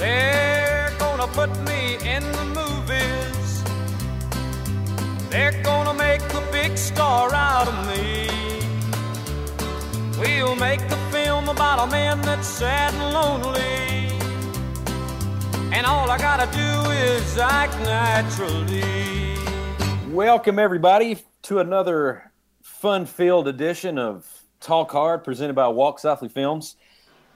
They're gonna put me in the movies. They're gonna make a big star out of me. We'll make a film about a man that's sad and lonely. And all I gotta do is act naturally. Welcome, everybody, to another fun filled edition of Talk Hard presented by Walk Softly Films.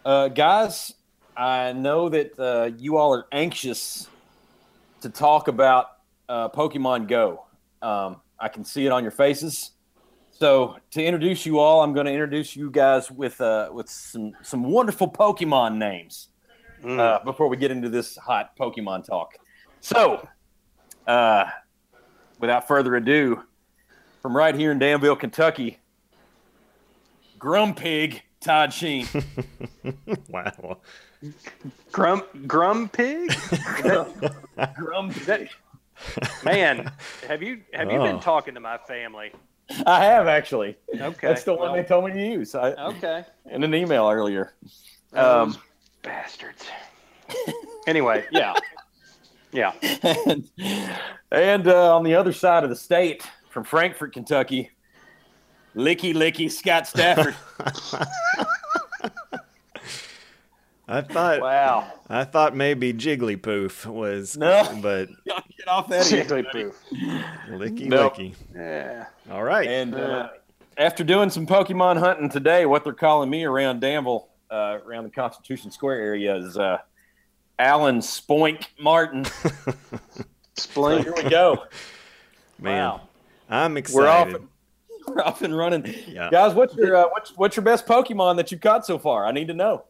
Uh, guys, I know that uh, you all are anxious to talk about uh, Pokemon Go. Um, I can see it on your faces. So, to introduce you all, I'm going to introduce you guys with uh, with some some wonderful Pokemon names uh, before we get into this hot Pokemon talk. So, uh, without further ado, from right here in Danville, Kentucky, Grumpig Todd Sheen. Wow. Grum Grum Pig? Grumpig. Man, have you have you Oh. been talking to my family? I have actually. Okay. That's the one well, they told me to use I, Okay. in an email earlier. Um, Um, bastards. anyway, yeah. Yeah. and and uh, on the other side of the state, from Frankfort, Kentucky, Licky Licky Scott Stafford. I thought Wow. I thought maybe Jigglypoof was No. but Get off that. Jigglypuff. licky No. licky. Yeah. All right. And uh, after doing some Pokemon hunting today, what they're calling me around Danville, uh, around the Constitution Square area, is uh, Alan Spoink Martin. So Splink. here we go. Man, Wow. I'm excited. We're off. excited. We're off and running, Yeah. guys. What's your uh, what's what's your best Pokemon that you've caught so far? I need to know.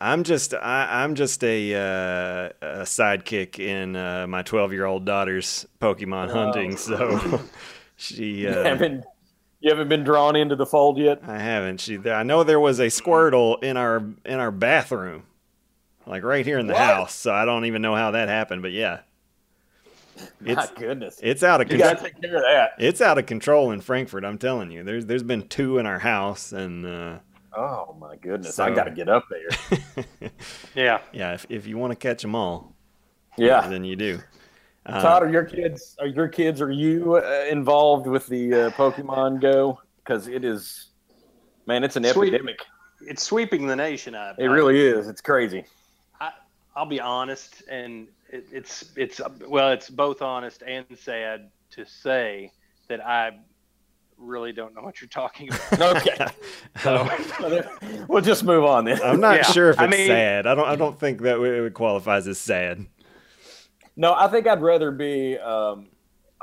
I'm just I, I'm just a, uh, a sidekick in uh, my 12 year old daughter's Pokemon hunting. So she You uh, haven't you haven't been drawn into the fold yet. I haven't. She I know there was a Squirtle in our in our bathroom, like right here in the What? house. So I don't even know how that happened. But yeah, My it's goodness, it's out of you control. take care of that. It's out of control in Frankfort. I'm telling you. There's there's been two in our house, and uh, Oh my goodness, So- I got to get up there. Yeah. yeah, if if you want to catch them all, Yeah, then you do. Uh, Todd, are your kids are your kids are you uh, involved with the uh, Pokemon Go? Because it is, man, it's an Sweet. epidemic. It's sweeping the nation. I, It really is. It's crazy. I, I'll be honest, and it, it's it's well, it's both honest and sad to say that I really don't know what you're talking about. Okay, so we'll just move on then. I'm not Yeah, sure if I it's mean- sad. I don't. I don't think that it would qualifies as sad. No, I think I'd rather be um,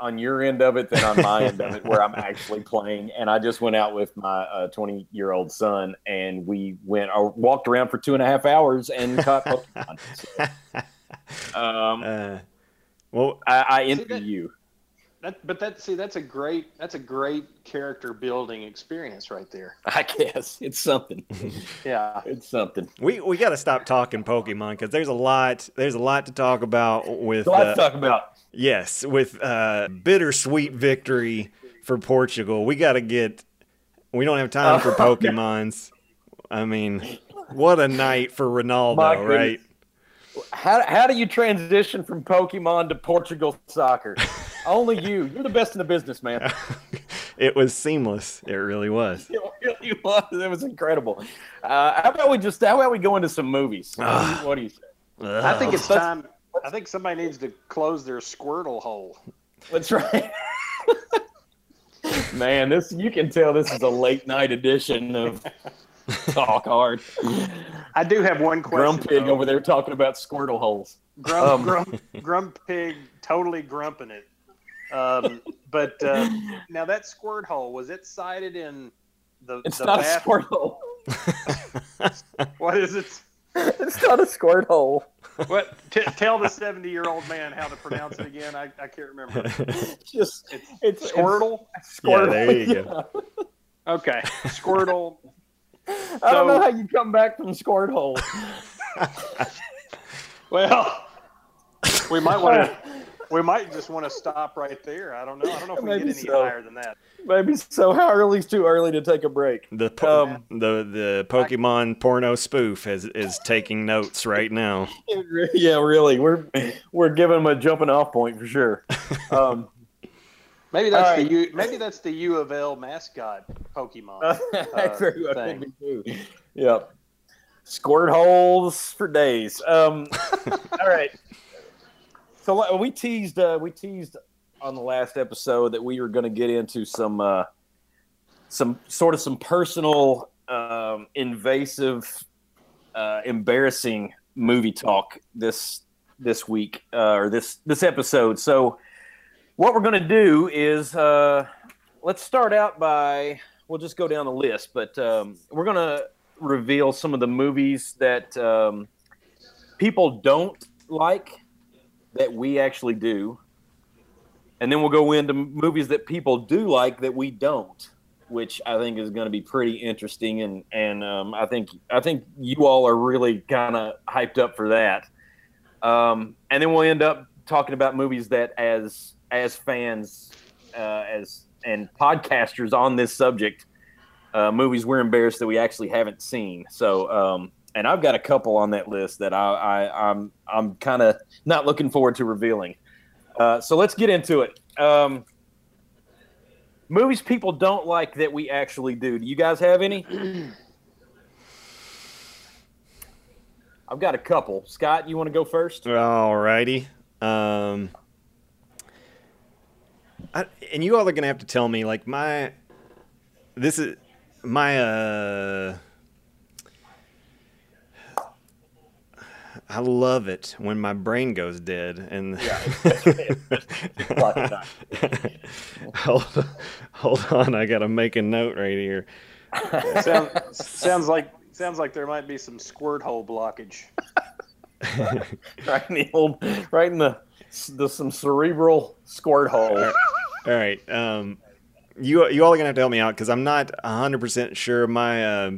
on your end of it than on my end of it, where I'm actually playing. And I just went out with my 20 year old son, and we went or walked around for two and a half hours and caught Pokemon. So, um, Uh, well, I, I envy that- you. That, but that see, that's a great that's a great character building experience right there. I guess it's something. Yeah. It's something. we we got to stop talking Pokemon because there's a lot. There's a lot to talk about with. So let's uh, talk about. Yes, with uh, bittersweet victory for Portugal. We got to get. We don't have time for Oh, Pokemons. I mean, what a night for Ronaldo, right? How, how do you transition from Pokemon to Portugal soccer? Only you. You're the best in the business, man. it was seamless. It really was. It really was. It was incredible. Uh, how about we just? How about we go into some movies? Ah. what do you say? I think it's time. I think somebody needs to close their Squirtle hole. That's right. Man, this you can tell this is a late night edition of Talk Hard. I do have one question. Grumpig though. over there talking about Squirtle holes. Grump, Um, grump, Grumpig totally grumping it. Um, but uh, now that squirt hole was it sighted in the? It's the not bath- a squirt hole. What is it? It's not a squirt hole. What? T- tell the seventy-year-old man how to pronounce it again. I, I can't remember. Just It's it's Squirtle. It's Squirtle. Yeah, there you go. Okay, Squirtle. I don't know how you come back from squirt hole. Well, we might want to. We might just want to stop right there. I don't know. I don't know if we can Maybe get any so. higher than that. Maybe so. How early is too early to take a break? The po- Um, the the Pokemon porno spoof is is taking notes right now. yeah, really. We're we're giving them a jumping off point for sure. Um, Maybe that's All the. U. Maybe that's the U of L mascot Pokemon. uh, very well thing. could be. Yep. Squirt holes for days. Um, all right. So we teased uh, we teased on the last episode that we were going to get into some uh, some sort of some personal um, invasive uh, embarrassing movie talk this this week uh, or this this episode. So what we're going to do is uh, let's start out by we'll just go down the list, but um, we're going to reveal some of the movies that um, people don't like that we actually do, and then we'll go into movies that people do like that we don't, which I think is going to be pretty interesting, and and um, I think I think you all are really kind of hyped up for that, um, and then we'll end up talking about movies that as as fans uh, as and podcasters on this subject uh, movies we're embarrassed that we actually haven't seen. So, um, and I've got a couple on that list that I, I I'm I'm kind of not looking forward to revealing. Uh, so let's get into it. Um, movies people don't like that we actually do. Do you guys have any? I've got a couple. Scott, you want to go first? Alrighty. Um, I, and you all are gonna have to tell me like my this is my uh I love it when my brain goes dead and hold, hold on I gotta make a note right here Sound, sounds like sounds like there might be some squirt hole blockage. right in the old, right in the, the some cerebral squirt hole. All right. Um, you you all are gonna have to help me out because I'm not hundred percent sure. My uh,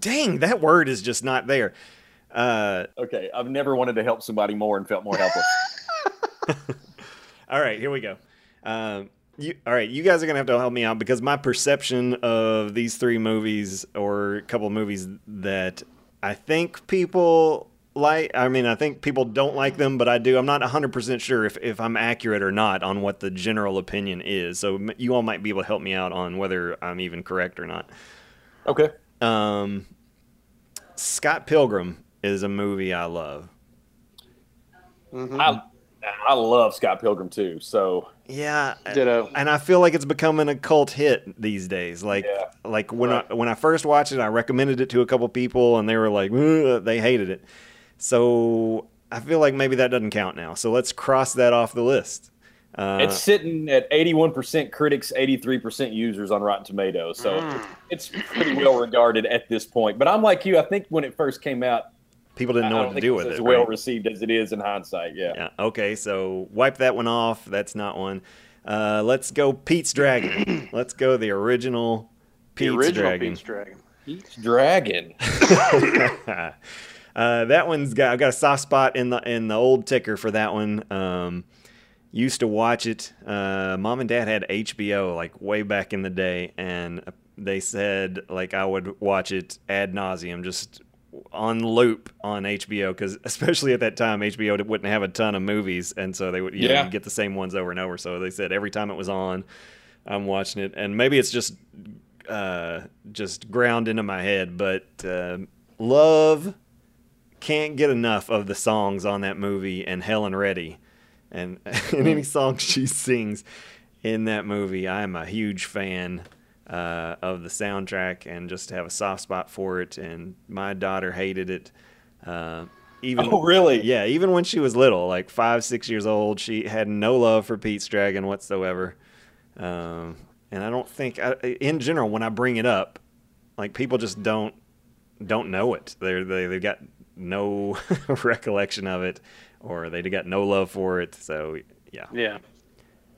dang, that word is just not there. Uh, Okay, I've never wanted to help somebody more and felt more helpless. all right, here we go. Um, you all right? You guys are gonna have to help me out because my perception of these three movies or a couple of movies that I think people like. I mean, I think people don't like them, but I do. I'm not 100 percent sure if if I'm accurate or not on what the general opinion is. So you all might be able to help me out on whether I'm even correct or not. Okay. Um, Scott Pilgrim is a movie I love. Mhm. I I love Scott Pilgrim too. So Yeah, Ditto. and I feel like it's becoming a cult hit these days. Like, Yeah. like when I when I first watched it, I recommended it to a couple people, and they were like, they hated it. So I feel like maybe that doesn't count now. So let's cross that off the list. Uh, it's sitting at 81% critics, 83% users on Rotten Tomatoes. So Mm. it's pretty well regarded at this point. But I'm like you. I think when it first came out, people didn't know what to think do it was with as it. well right? received as it is in hindsight. Yeah. Yeah. Okay. So wipe that one off. That's not one. Uh, let's go Pete's Dragon. let's go the original The Pete's original Dragon. Pete's Dragon. Pete's Dragon. uh, that one's got I've got a soft spot in the in the old ticker for that one. Um, used to watch it. Uh, Mom and Dad had HBO like way back in the day, and they said like I would watch it ad nauseum, just on loop on HBO because especially at that time HBO wouldn't have a ton of movies, and so they would you know, Yeah. you'd get the same ones over and over. So they said every time it was on, I'm watching it, and maybe it's just uh, just ground into my head, but uh, love can't get enough of the songs on that movie and Helen Reddy, and, in any song she sings in that movie. I am a huge fan uh, of the soundtrack and just have a soft spot for it. And my daughter hated it. Uh, even Oh, really? yeah, even when she was little, like five, six years old, she had no love for Pete's Dragon whatsoever. Um, and I don't think, I, in general, when I bring it up, like people just don't don't know it. They're they they've got no recollection of it, or they got no love for it. So yeah, Yeah.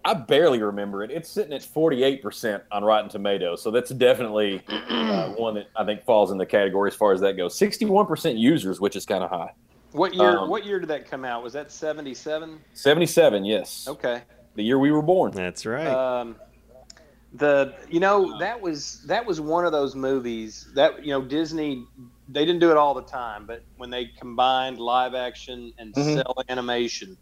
I barely remember it. It's sitting at 48% on Rotten Tomatoes. So that's definitely uh, one that I think falls in the category as far as that goes. 61% users, which is kind of high. What year? Um, what year did that come out? Was that seventy seven? 77, yes. Okay. The year we were born. That's right. Um, the you know that was that was one of those movies that you know Disney they didn't do it all the time, but when they combined live action and Mhm. cell animation,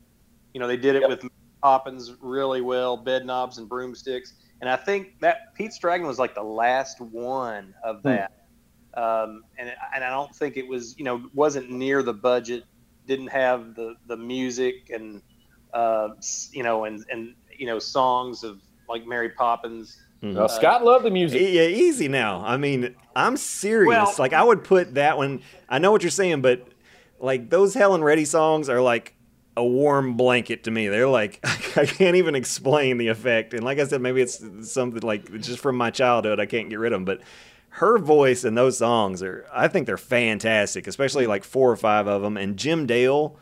you know they did it Yep. with Poppins really well, Bed Knobs and Broomsticks, and I think that Pete's Dragon was like the last one of Hmm. that. Um, and and I don't think it was you know wasn't near the budget, didn't have the the music and uh, you know and and you know songs of like Mary Poppins. Mhm. Uh, Scott loved the music. Yeah, easy now. I mean, I'm serious. Well- like I would put that one. I know what you're saying, but like those Helen Reddy songs are like a warm blanket to me. They're like I can't even explain the effect. And like I said, maybe it's something like just from my childhood. I can't get rid of them, but. Her voice and those songs are, I think they're fantastic, especially like four or five of them. And Jim Dale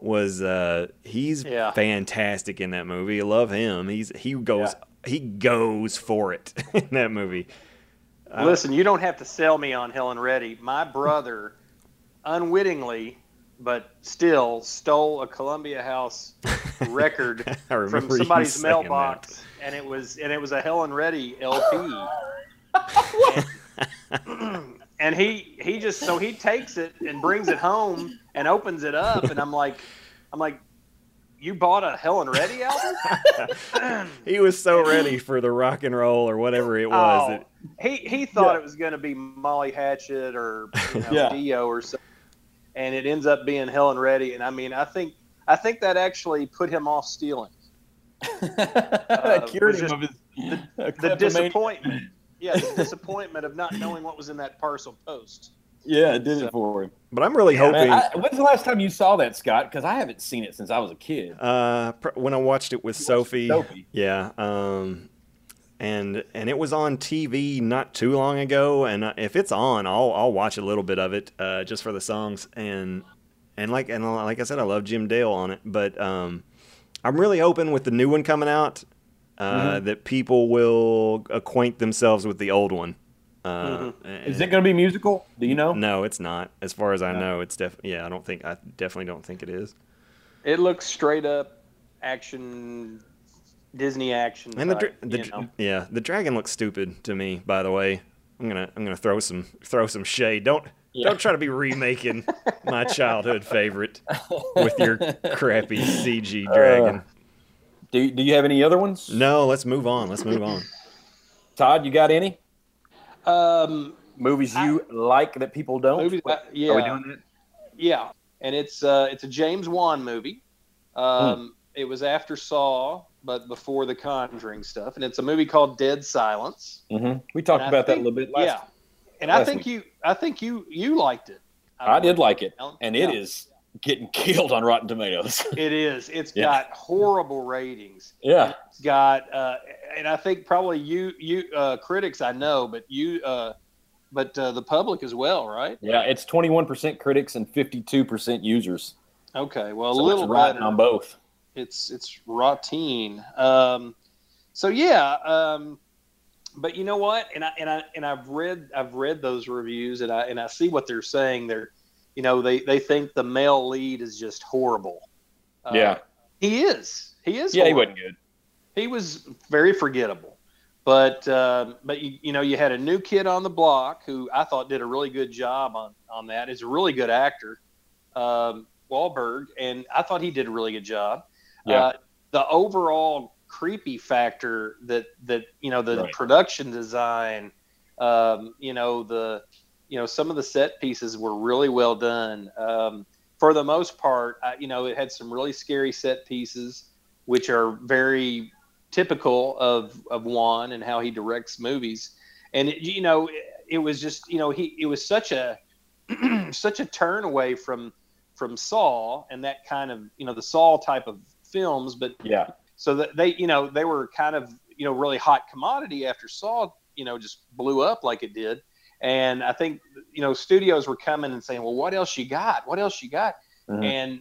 was, uh, he's Yeah. fantastic in that movie. I love him. He's he goes he goes for it in that movie. Uh, Listen, you don't have to sell me on Helen Reddy. My brother, unwittingly, but still, stole a Columbia House record from somebody's mailbox, and it was and it was a Helen Reddy LP. and, and he he just so he takes it and brings it home and opens it up, and I'm like, I'm like, you bought a Helen Reddy album? He was so ready for the rock and roll or whatever it was. Oh, It- he he thought Yeah. it was going to be Molly Hatchet or you know, Yeah. Dio or something, and it ends up being Helen Reddy. And I mean, I think I think that actually put him off stealing. Uh, cured him of his The kleptomania. disappointment, yeah, the disappointment of not knowing what was in that parcel post. Yeah, it did it for him. but I'm really Yeah, hoping. Man, I, when's the last time you saw that, Scott? Because I haven't seen it since I was a kid. uh, pr- when I watched it with Sophie, Sophie. yeah, um, and and it was on TV not too long ago. And uh, if it's on, I'll I'll watch a little bit of it uh, just for the songs and and like and like I said, I love Jim Dale on it. But um, I'm really hoping with the new one coming out uh, Mm-hmm. that people will acquaint themselves with the old one. Uh, Mhm. Is it going to be musical? Do you know? No, it's not. As far as I No. know, it's def. Yeah, I don't think. I definitely don't think it is. It looks straight up action, Disney action. And the, dra- type, the dra- know. yeah, the dragon looks stupid to me. By the way, I'm gonna I'm gonna throw some throw some shade. Don't Yeah. don't try to be remaking my childhood favorite with your crappy CG dragon. Do, do you have any other ones? no, let's move on. Let's move on. Todd, you got any um, movies you like that people don't? movies, uh, yeah, Are we doing that? Yeah, and it's uh, it's a James Wan movie. Um, Hmm. It was after Saw, but before the Conjuring stuff, and it's a movie called Dead Silence. hmm We talked And I about that a little bit last. yeah, and I think week. you, I think you, you liked it. I did like it, Alan? and it Yeah. is getting killed on Rotten Tomatoes. It is. It's Yeah. got horrible ratings. yeah, It's got, uh, and I think probably you, you uh, critics, I know, but you, uh, but uh, the public as well, right? yeah. It's twenty one percent critics and fifty two percent users. Okay, well, a little better. on both. it's it's routine. Um, so yeah, um, but you know what? And I and I and I've read I've read those reviews and I and I see what they're saying. They're you know they they think the male lead is just horrible. Uh, yeah, he is. He is. yeah. He wasn't good. He was very forgettable. But um, but you, you know you had a new kid on the block who I thought did a really good job on on that. He's a really good actor, um, Wahlberg, and I thought he did a really good job. Yeah. Uh, the overall creepy factor that that you know the Right. production design, um, you know the you know some of the set pieces were really well done. Um, for the most part, I, you know it had some really scary set pieces, which are very typical of of Wan and how he directs movies. And it, you know, it, it was just you know he it was such a such a turn away from from Saw and that kind of you know the Saw type of films, but Yeah, so that they you know they were kind of you know really hot commodity after Saw you know just blew up like it did. And I think you know studios were coming and saying, well, what else you got? What else you got? Mhm. And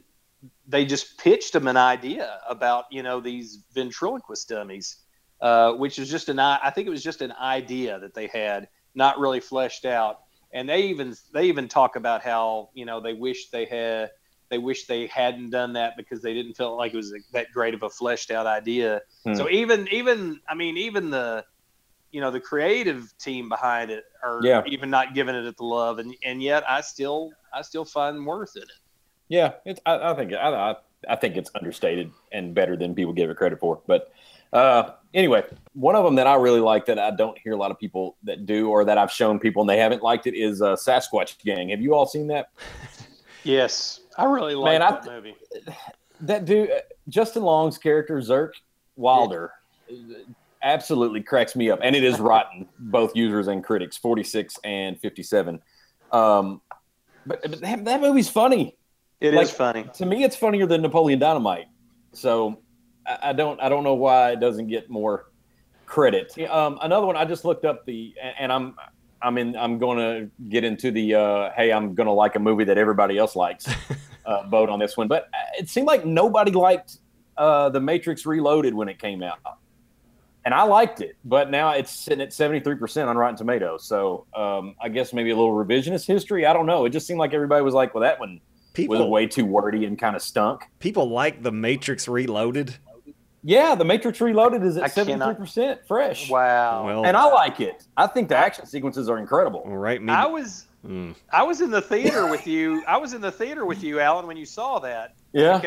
they just pitched them an idea about you know these ventriloquist dummies, uh, which is just an i- think it was just an idea that they had, not really fleshed out. And they even they even talk about how you know they wish they had they wish they hadn't done that because they didn't feel like it was a, that great of a fleshed out idea. Hmm. So even even I mean even the you know the creative team behind it are Yeah. even not giving it the love, and and yet I still I still find worth in it. Yeah, it's. I, I think I, I I think it's understated and better than people give it credit for. But uh, anyway, one of them that I really like that I don't hear a lot of people that do, or that I've shown people and they haven't liked it, is uh, Sasquatch Gang. Have you all seen that? Yes, I really like Man, I that th- movie. That dude, Justin Long's character Zerk Wilder, uh, absolutely cracks me up, and it is rotten. both users and critics, forty six and fifty seven. Um, but, but that, that movie's funny. It is like- funny. to me it's funnier than napoleon dynamite so i, I don't i don't know why it doesn't get more credit um, another one i just looked up the and i'm i'm in i'm going to get into the uh, hey i'm going to like a movie that everybody else likes uh, vote on this one but it seemed like nobody liked uh, the matrix reloaded when it came out and i liked it but now it's sitting at 73% on rotten tomatoes so um, i guess maybe a little revisionist history i don't know it just seemed like everybody was like well that one was People way too wordy and kind of stunk. people like the Matrix Reloaded. Yeah, the Matrix Reloaded is I at seventy three cannot- percent fresh. Wow. Well, And I like it. I think the action sequences are incredible. Right, me. I was Mm. I was in the theater with you. I was in the theater with you, Alan, when you saw that. Yeah,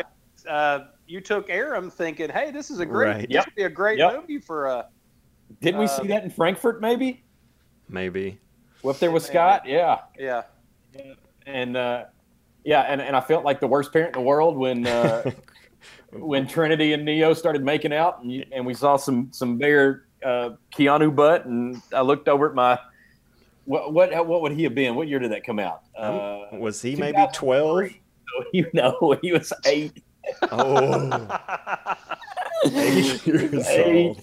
Uh, you took Aram thinking, "Hey, this is a great, Right. this Yep. would be a great Yep. movie for a." didn't we Uh, see that in Frankfort? Maybe Maybe. If there was Maybe. Scott. Yeah, Yeah, and uh, yeah, and, and I felt like the worst parent in the world when uh, when Trinity and Neo started making out, and, you, and we saw some some bare uh, Keanu butt, and I looked over at my. What, what what would he have been? What year did that come out? Uh, Was he maybe 2003. twelve? you know, he was eight. Oh, eight years Eight. old.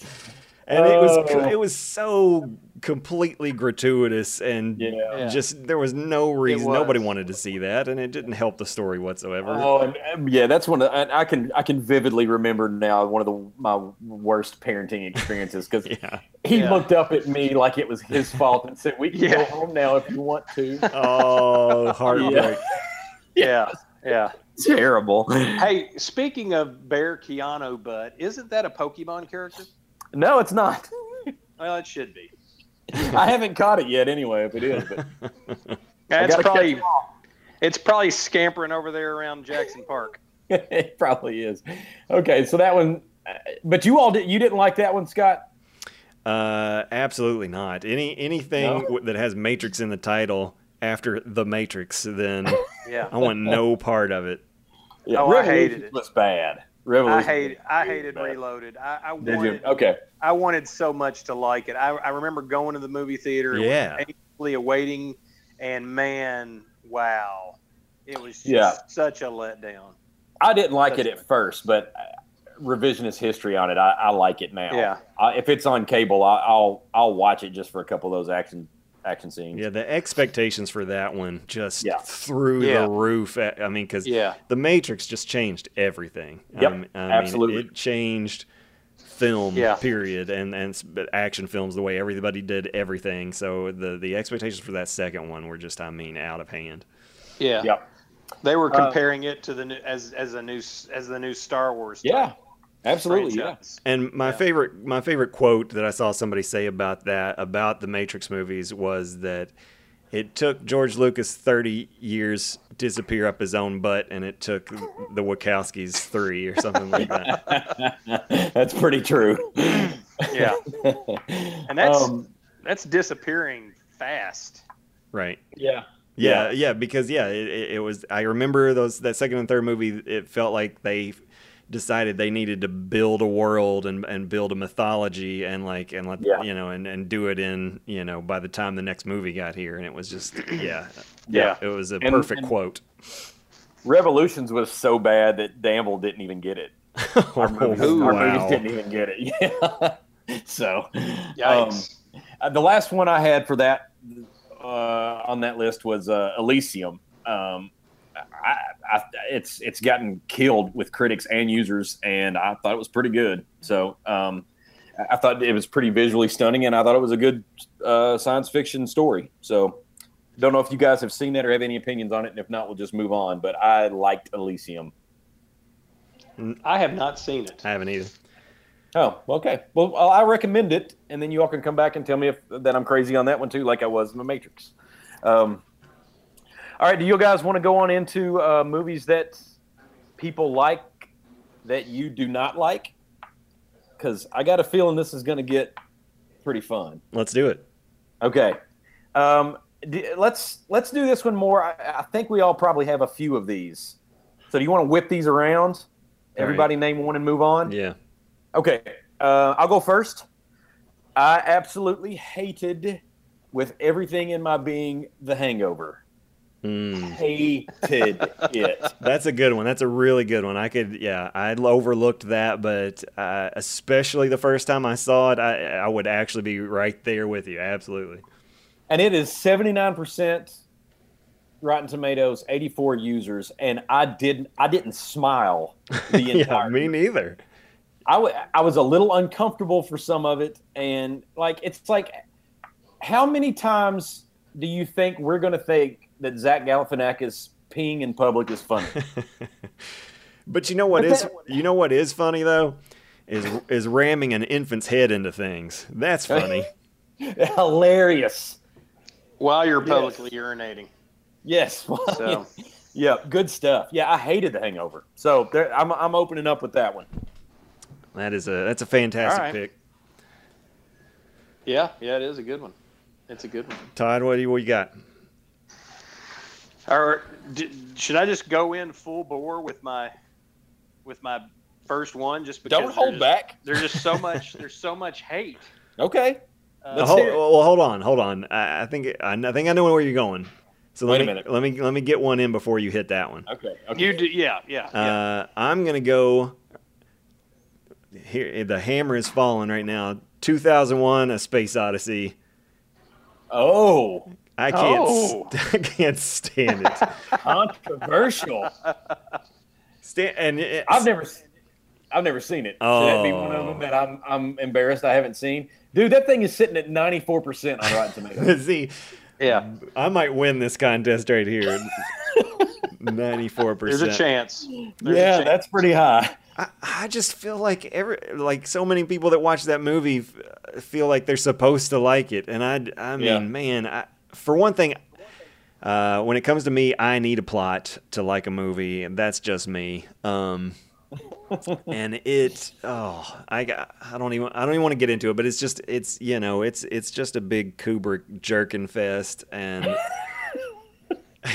And it was Oh. it was so completely gratuitous and Yeah. Yeah. just there was no reason was. nobody wanted to see that and it didn't help the story whatsoever. Oh, and, um, yeah, that's one. Of, and I can I can vividly remember now one of the my worst parenting experiences because yeah. he Yeah. looked up at me like it was his fault and said, "We can go home now if you want to." Oh, heartbreak. yeah, yeah. Terrible. Hey, speaking of bare Keanu butt, isn't that a Pokemon character? No, it's not. Well, it should be. I haven't caught it yet. Anyway, if it is, but I That's gotta catch probably them all. it's probably scampering over there around Jackson Park. it probably is. Okay, so that one. uh, But you all did. You didn't like that one, Scott? Uh, absolutely not. Any anything No? that has Matrix in the title after the Matrix, then Yeah, I want no part of it. Yeah, Oh, I hated it. Was bad. I Revolution. hate I hated bad. Reloaded. I, I Did you? wanted Okay. I wanted so much to like it. I, I remember going to the movie theater, and Yeah. anxiously awaiting, and man, wow, it was just Yeah. such a letdown. I didn't like it That's at first, but uh, revisionist history on it, I, I like it now. Yeah. I, if it's on cable, I, I'll I'll watch it just for a couple of those action action scenes. Yeah, the expectations for that one just Yeah. through Yeah. the roof. I I mean, because Yeah, the Matrix just changed everything. Yep, I mean, I mean, absolutely. it changed film. Yeah. Period. And and action films, the way everybody did everything. So the the expectations for that second one were just, I mean, out of hand. yeah. Yep. They were Uh, comparing it to the new, as as a new as the new Star Wars. Yeah. type Absolutely. Yeah. And my Yeah. favorite my favorite quote that I saw somebody say about that about the Matrix movies was that it took George Lucas 30 years to disappear up his own butt and it took the Wachowskis 3 or something like that. That's pretty true. Yeah, and that's Um, that's disappearing fast. Right. yeah. Yeah, yeah, because yeah, it, it, it was. I remember those that second and third movie. It felt like they decided they needed to build a world and, and build a mythology and like and let Yeah. you know and, and do it in you know by the time the next movie got here and it was just yeah Yeah. it was a And- perfect and- quote. Revolutions was so bad that Danville didn't even get it. Our movies, Oh, our wow. movies didn't even get it. Yeah. so, um, Yikes. uh, the last one I had for that uh, on that list was uh, Elysium. Um, I, I, it's it's gotten killed with critics and users, and I thought it was pretty good. So um, I- I thought it was pretty visually stunning, and I thought it was a good uh, science fiction story. So Don't know if you guys have seen that or have any opinions on it, and if not, we'll just move on. But I liked Elysium. I have not seen it. I haven't either. Oh, okay. Well, I recommend it, and then you all can come back and tell me if that I'm crazy on that one too, like I was in the Matrix. Um, all right, do you guys want to go on into uh, movies that people like that you do not like? Because I got a feeling this is going to get pretty fun. Let's do it. Okay, um, d- let's let's do this one more. I, I think we all probably have a few of these. So do you want to whip these around? Everybody name one and move on. Yeah. Okay, uh, I'll go first. I absolutely hated, with everything in my being, The Hangover. Mm. Hated it. That's a good one. That's a really good one. I could, yeah, I overlooked that, but uh, especially the first time I saw it, I, I would actually be right there with you. Absolutely. And it is 79% Rotten Tomatoes, 84 users, and I didn't I didn't smile the yeah, entire me neither. I, w- I was a little uncomfortable for some of it and like it's like how many times do you think we're going to think that Zach Galifianakis peeing in public is funny? But you know what But is that- you know what is funny though is is ramming an infant's head into things. That's funny. Hilarious. While you're Yes. publicly urinating. Yes. So yeah, good stuff. Yeah, I hated The Hangover. So there, I'm I'm opening up with that one. that is a that's a fantastic All right. pick. yeah, yeah, it is a good one. It's a good one. Todd, what do you what you got? Or d- should I just go in full bore with my with my first one? Just because Don't hold there's- back. There's just so much. There's so much hate. Okay. Uh, Let's hold, hear it. well, hold on, hold on. I, I think I, I think I know where you're going. So let Wait a me minute. let me let me get one in before you hit that one. Okay. Okay. you do, yeah, yeah, yeah. Uh, I'm gonna go. Here, the hammer is falling right now. 2001: A Space Odyssey. oh, I can't. Oh. St- I can't stand it. controversial. Stand, and it, I've never, I've never seen it. So that'd be one of Oh. them that I'm, I'm embarrassed I haven't seen. Dude, that thing is sitting at 94 percent on Rotten Tomatoes. see. yeah. I might win this contest right here. 94 percent. There's a chance. There's a yeah, chance. that's pretty high. I, I just feel like every like so many people that watch that movie f- feel like they're supposed to like it, and I I mean, Yeah. man, I, for one thing, uh, when it comes to me, I need a plot to like a movie, and that's just me. Um, and it, oh, I got, I don't even, I don't even want to get into it, but it's just, it's you know, it's it's just a big Kubrick jerkin fest, and.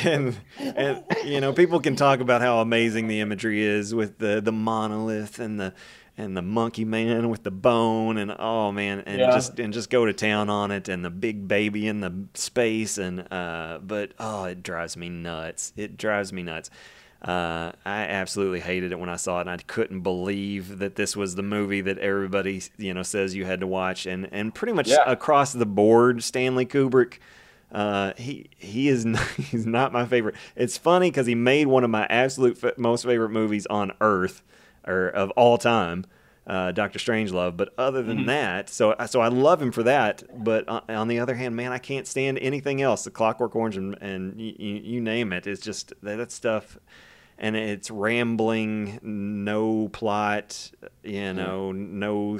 and and you know people can talk about how amazing the imagery is with the the monolith and the and the monkey man with the bone and oh man and Yeah. just and just go to town on it and the big baby in the space and uh but oh it drives me nuts it drives me nuts uh, I absolutely hated it when I saw it, and I couldn't believe that this was the movie that everybody, you know, says you had to watch. And and pretty much Yeah. across the board, Stanley Kubrick, uh, he he is not, he's not my favorite. It's funny because he made one of my absolute f- most favorite movies on Earth, or of all time, uh, Doctor Strangelove. But other than that, so so I love him for that. But on, on the other hand, man, I can't stand anything else. The Clockwork Orange and, and you, you name it. It's just that, that stuff. And it's rambling, no plot, you know, no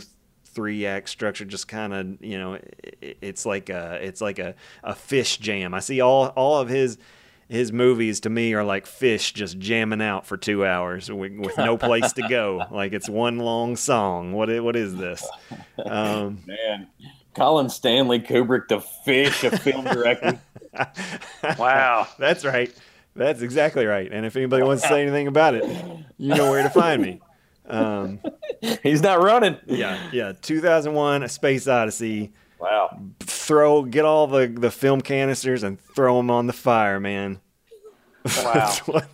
three act structure just kind of you know it's like a it's like a, a fish jam i see all all of his his movies to me are like fish just jamming out for two hours with, with no place to go. Like it's one long song. What what is this? Um Man, Colin Stanley Kubrick, the fish of film directing. Wow. that's right. That's exactly right. And if anybody wants to say anything about it you know where to find me. Um He's not running. yeah yeah. 2001 a space odyssey Wow. throw get all the the film canisters and throw them on the fire, man. Wow. That's what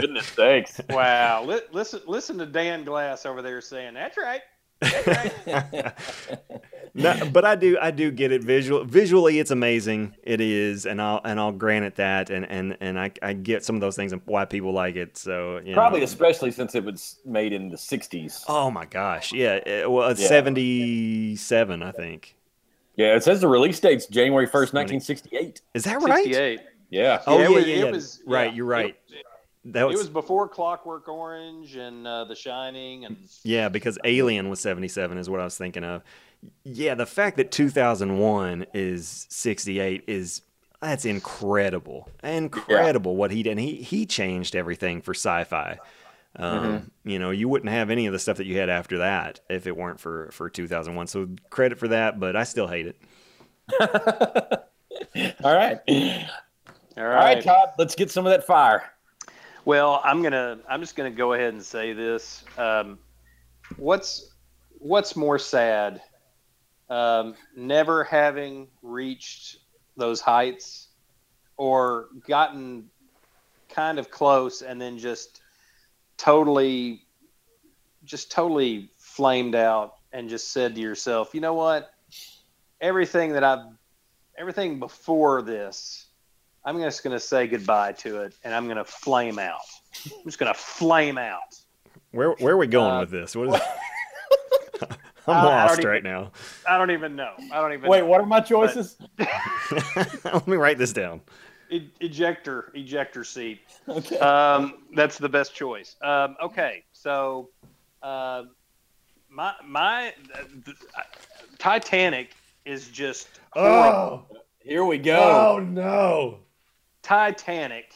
Goodness sakes. Wow. Li- listen, listen to Dan Glass over there saying, "That's right." That's right. No, but I do I do get it visual visually it's amazing. It is and I'll and I'll grant it that and and and I, I get some of those things and why people like it. So you Probably know. especially since it was made in the 60s. Oh my gosh. Yeah. It, well it's Yeah. 77 I think. Yeah, it says the release date's January first, nineteen sixty-eight. Is that right? 68. Yeah. Oh Yeah, yeah, it was- yeah, it yeah. was- right. yeah, You're right. It, that was, it was before Clockwork Orange and uh, The Shining, and yeah, because Alien was 77 is what I was thinking of. Yeah, the fact that 2001 is 68 is that's incredible, incredible what he did. And he he changed everything for sci-fi. Um, You know, you wouldn't have any of the stuff that you had after that if it weren't for for 2001. So credit for that, but I still hate it. All right. all All right, Todd. Let's get some of that fire. Well, I'm gonna. I'm just gonna go ahead and say this. Um, what's What's more sad? Um, never having reached those heights, or gotten kind of close and then just totally, just totally flamed out and just said to yourself, you know what? Everything that I've, everything before this, I'm just going to say goodbye to it and I'm going to flame out. I'm just going to flame out. Where where are we going Uh, with this? What is I'm I- I lost don't right even- now. I don't even know. I don't even Wait, know. what are my choices? Let me write this down. E- ejector, ejector seat. Okay. Um, that's the best choice. Um, okay, so uh, my my uh, th- uh, Titanic is just horrible. Here we go. Oh no! Titanic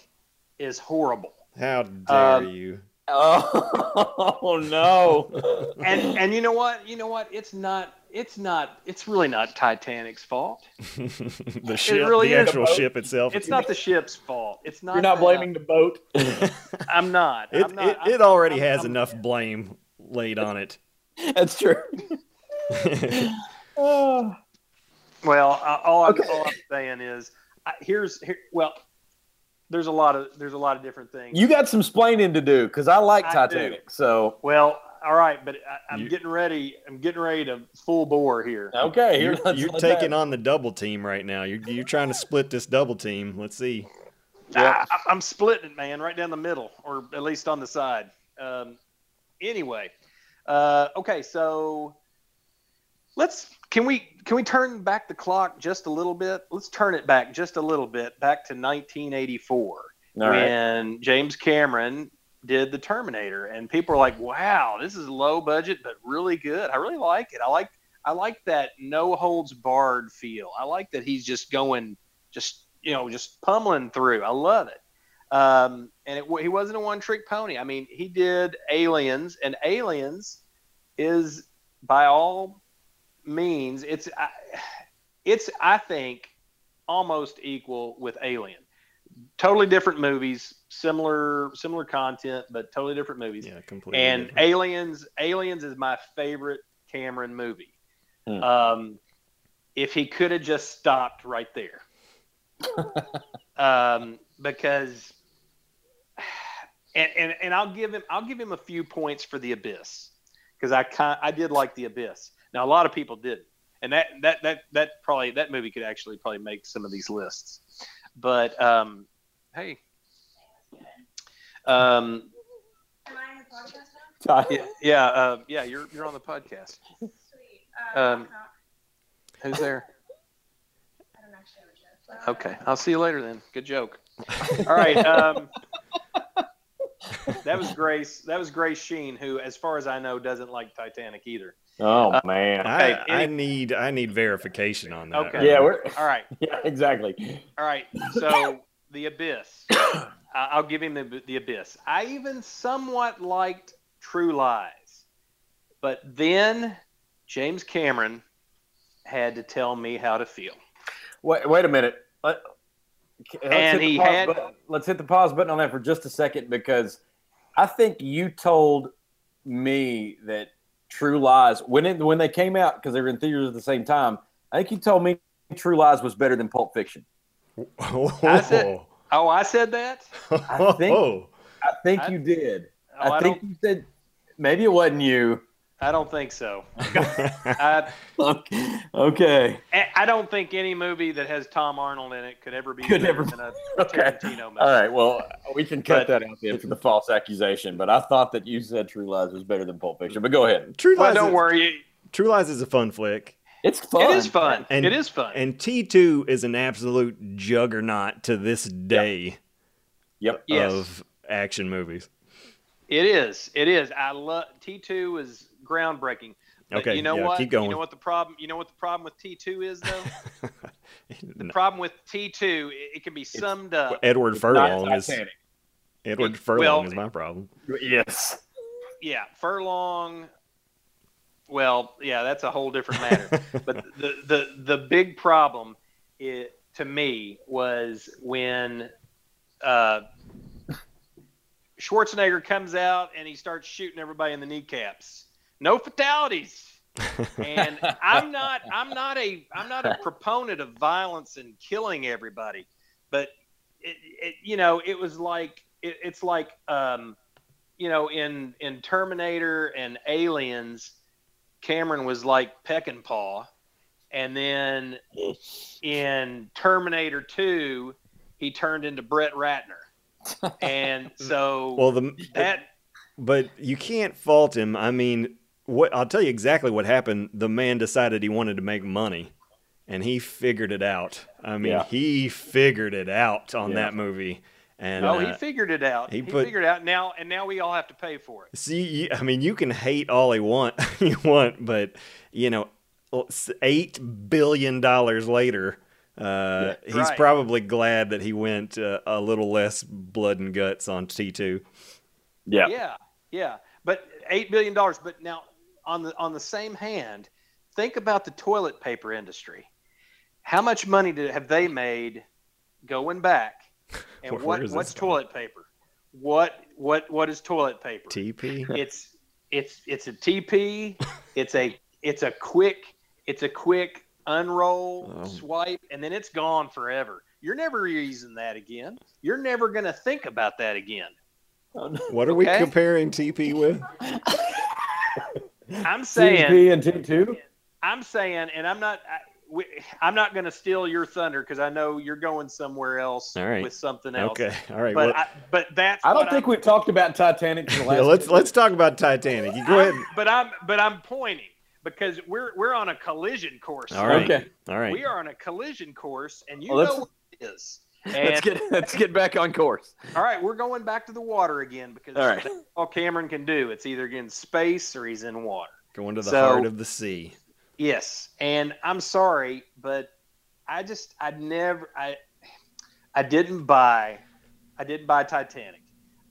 is horrible. How dare Um, you? Oh, no. And and you know what? You know what? It's not. It's not. It's really not Titanic's fault. the ship, really the is. actual ship itself. It's not the ship's fault. It's not. You're not the- blaming the boat. I'm not. It, I'm not it, I'm- it already I'm- has I'm- enough blame laid on it. That's true. Well, uh, all, I'm, Okay. all I'm saying is, I, here's here. Well, there's a lot of there's a lot of different things. You got some splaining to do because I like I do. Titanic. So well, all right, but I, I'm You- getting ready. I'm getting ready to full bore here. okay, here, You're, you're taking have- on the double team right now. You're, you're trying to split this double team. Let's see. I, I- I'm splitting it, man, right down the middle, or at least on the side. Um, anyway, uh, okay, so let's can we can we turn back the clock just a little bit? Let's turn it back just a little bit, back to 1984. All right. when James Cameron did the Terminator, and people are like, "Wow, this is low budget but really good. I really like it. I like I like that no holds barred feel. I like that he's just going, just you know, just pummeling through. I love it. Um, and it, he wasn't a one trick pony. I mean, he did Aliens, and Aliens is by all means, it's I, it's I think almost equal with Alien totally different movies, similar similar content, but totally different movies. Yeah, completely. and different. Aliens, Aliens is my favorite Cameron movie. Hmm. Um, if he could have just stopped right there, um, because, and, and and I'll give him I'll give him a few points for the Abyss because I kind I did like the Abyss. Now a lot of people didn't, and that that that that probably that movie could actually probably make some of these lists. But um, hey, um, Am I in the podcast now? yeah, yeah, uh, yeah, you're you're on the podcast. Sweet. Uh, Um, knock, knock. Who's there? I don't actually have a joke. but- Okay, I'll see you later then. Good joke. All right. Um, that was Grace. That was Grace Sheen, who, as far as I know, doesn't like Titanic either. Oh Uh, man. I, okay, I need I need verification on that. Okay. right yeah, we're All right. yeah, exactly. All right. So the Abyss. I- I'll give him the, the Abyss. I even somewhat liked True Lies, but then James Cameron had to tell me how to feel. Wait, wait a minute. Let, And he had- button- let's hit the pause button on that for just a second because I think you told me that True Lies when it, when they came out because they were in theaters at the same time. I think you told me True Lies was better than Pulp Fiction. I said- Oh, I said that. I think- Oh. I think I- you did. Oh, I, I, think don't. you said maybe it wasn't you. I don't think so. I, Okay. okay. I don't think any movie that has Tom Arnold in it could ever be Could better ever- than a Okay. Tarantino movie. All right. Well, we can cut But- that out then for the false accusation. But I thought that you said True Lies was better than Pulp Fiction. But go ahead. True Well, Lies. don't is, worry. True Lies is a fun flick. It's fun. It is fun. And- it is fun. And T2 is an absolute juggernaut to this day Yep. Yes. of action movies. It is. It is. I love T two is groundbreaking. But Okay, You know yeah, what? keep going. You know what the problem? You know what the problem with T two is though. the No, problem with T two, it, it can be summed up. Edward Furlong is Edward It- Furlong well- is my problem. Yes. Yeah, furlong. Well, yeah, that's a whole different matter. but the the the big problem, it, to me, was when uh, Schwarzenegger comes out and he starts shooting everybody in the kneecaps. No fatalities. and I'm not I'm not a I'm not a proponent of violence and killing everybody, but it, it you know it was like it, it's like um, you know in in Terminator and Aliens, Cameron was like Peckinpah, and then in Terminator Two, he turned into Brett Ratner, and so Well, the that but you can't fault him. I mean, what I'll tell you exactly what happened. The man decided he wanted to make money, and he figured it out. I mean, Yeah. he figured it out on Yeah. that movie. And oh uh, he figured it out. he He, put- figured it out now, and now we all have to pay for it. See, you- I mean, you can hate all you want, you want, but you know, eight billion dollars later, uh, he's Right. probably glad that he went uh, a little less blood and guts on T two. Yeah. Yeah, yeah. But eight billion dollars. But now, on the on the same hand, think about the toilet paper industry. How much money did have they made going back? And what where is what's this going? toilet paper? What what what is toilet paper? TP. It's it's it's a TP. It's a it's a quick it's a quick unroll Oh. swipe and then it's gone forever. You're never using that again. You're never gonna think about that again. Oh, what are we comparing TP with? I'm saying CP and T2. I'm saying, and I'm not. I, we, I'm not going to steal your thunder because I know you're going somewhere else All right. with something else. Okay, all right. But well, I, but that's. I don't think I'm, we've talked about Titanic for the last. yeah, let's let's talk about Titanic. You go ahead. I'm- But I'm but I'm pointing because we're we're on a collision course. All right. Okay. All right. We are on a collision course, and you Well, know what it is. Let's get let's get back on course. all right, we're going back to the water again because All right. that's all Cameron can do. It's either in space or he's in water. Going to the So- heart of the sea. Yes, and I'm sorry, but I just I never I I didn't buy I didn't buy Titanic.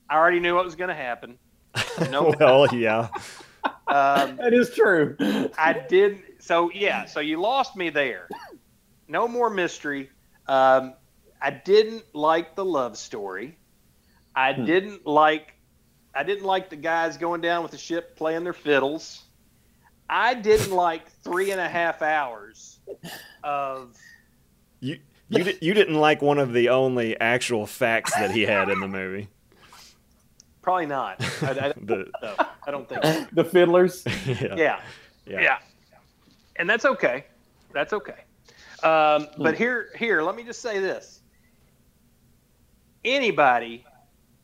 I already knew what was going to happen. No, well, yeah. um, That is true. I didn't. So yeah, so you lost me there. No more mystery. Um, I didn't like the love story. I Hmm. didn't like. I didn't like the guys going down with the ship playing their fiddles. I didn't like three and a half hours of You you di- you didn't like one of the only actual facts that he had in the movie. probably not. I, I, The- no, I don't think. So. the fiddlers. yeah. Yeah. yeah, and that's okay. That's okay. Um, but here, here, let me just say this: anybody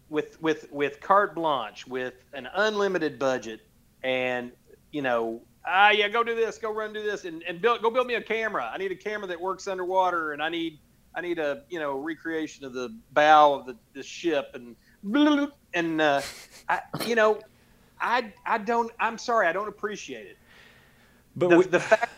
with with with carte blanche, with an unlimited budget, and you know, ah, yeah, go do this, go run, do this, and and build, go build me a camera. I need a camera that works underwater, and I need I need a you know recreation of the bow of the, the ship, and and uh, I, you know, I I don't. I'm sorry, I don't appreciate it But the, we, the fact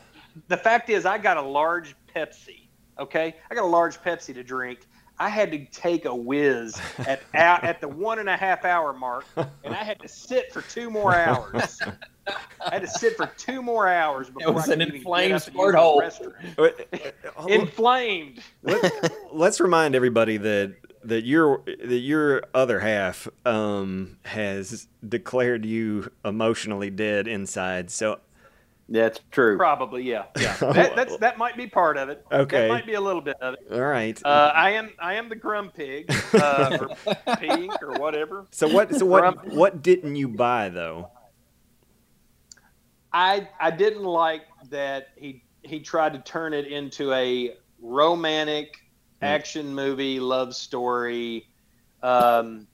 the fact is I got a large Pepsi. Okay, I got a large Pepsi to drink. I had to take a whiz at at, at the one and a half hour mark, and I had to sit for two more hours. I had to sit for two more hours before was I an could even inflamed get up and squirt use the hole. restroom. Wait. Inflamed. Let, let's remind everybody that that your that your other half um, has declared you emotionally dead inside. So That's true. Probably, yeah, yeah. That, that's that might be part of it. Okay. that might be a little bit of it. all right. Uh, I am I am the grum pig, uh, or pink, or whatever. so what? So what? Grump- What didn't you buy though? I I didn't like that he he tried to turn it into a romantic action movie love story. Um,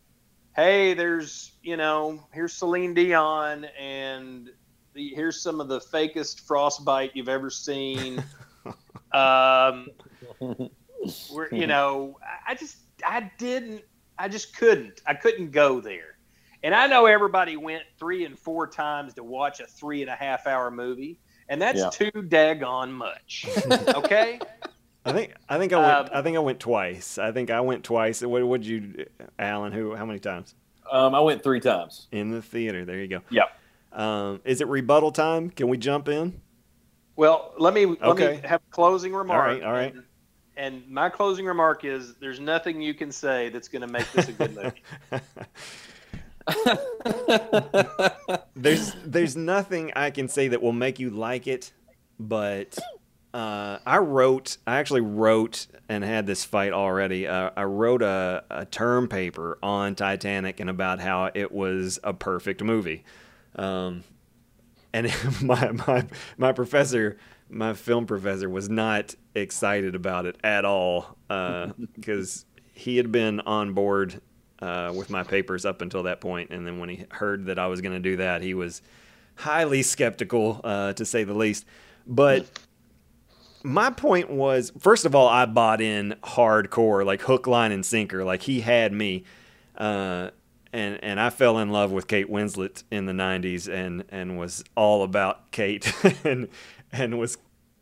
hey, there's you know here's Celine Dion and The, here's some of the fakest frostbite you've ever seen. um, we're, you know, I- I just, I didn't, I just couldn't, I couldn't go there. And I know everybody went three and four times to watch a three and a half hour movie, and that's Yeah. too daggone much. Okay. I think I think I went Um, I think I went twice. I think I went twice. What would you, Alan? Who? How many times? Um, I went three times. In the theater. There you go. Yep. Um, is it rebuttal time? Can we jump in? Well, let me let Okay. me have a closing remark. right, all right. And, and my closing remark is: there's nothing you can say that's going to make this a good movie. there's there's nothing I can say that will make you like it, but uh, I wrote I actually wrote and had this fight already. Uh, I wrote a, a term paper on Titanic and about how it was a perfect movie. Um, and my my my professor, my film professor, was not excited about it at all because he had been on board uh, with my papers up until that point, and then when he heard that I was going to do that, he was highly skeptical, uh, to say the least. But my point was, first of all, I bought in hardcore, like hook, line, and sinker. Like he had me. Uh, and and I fell in love with Kate Winslet in the '90s, and and was all about Kate, and and was.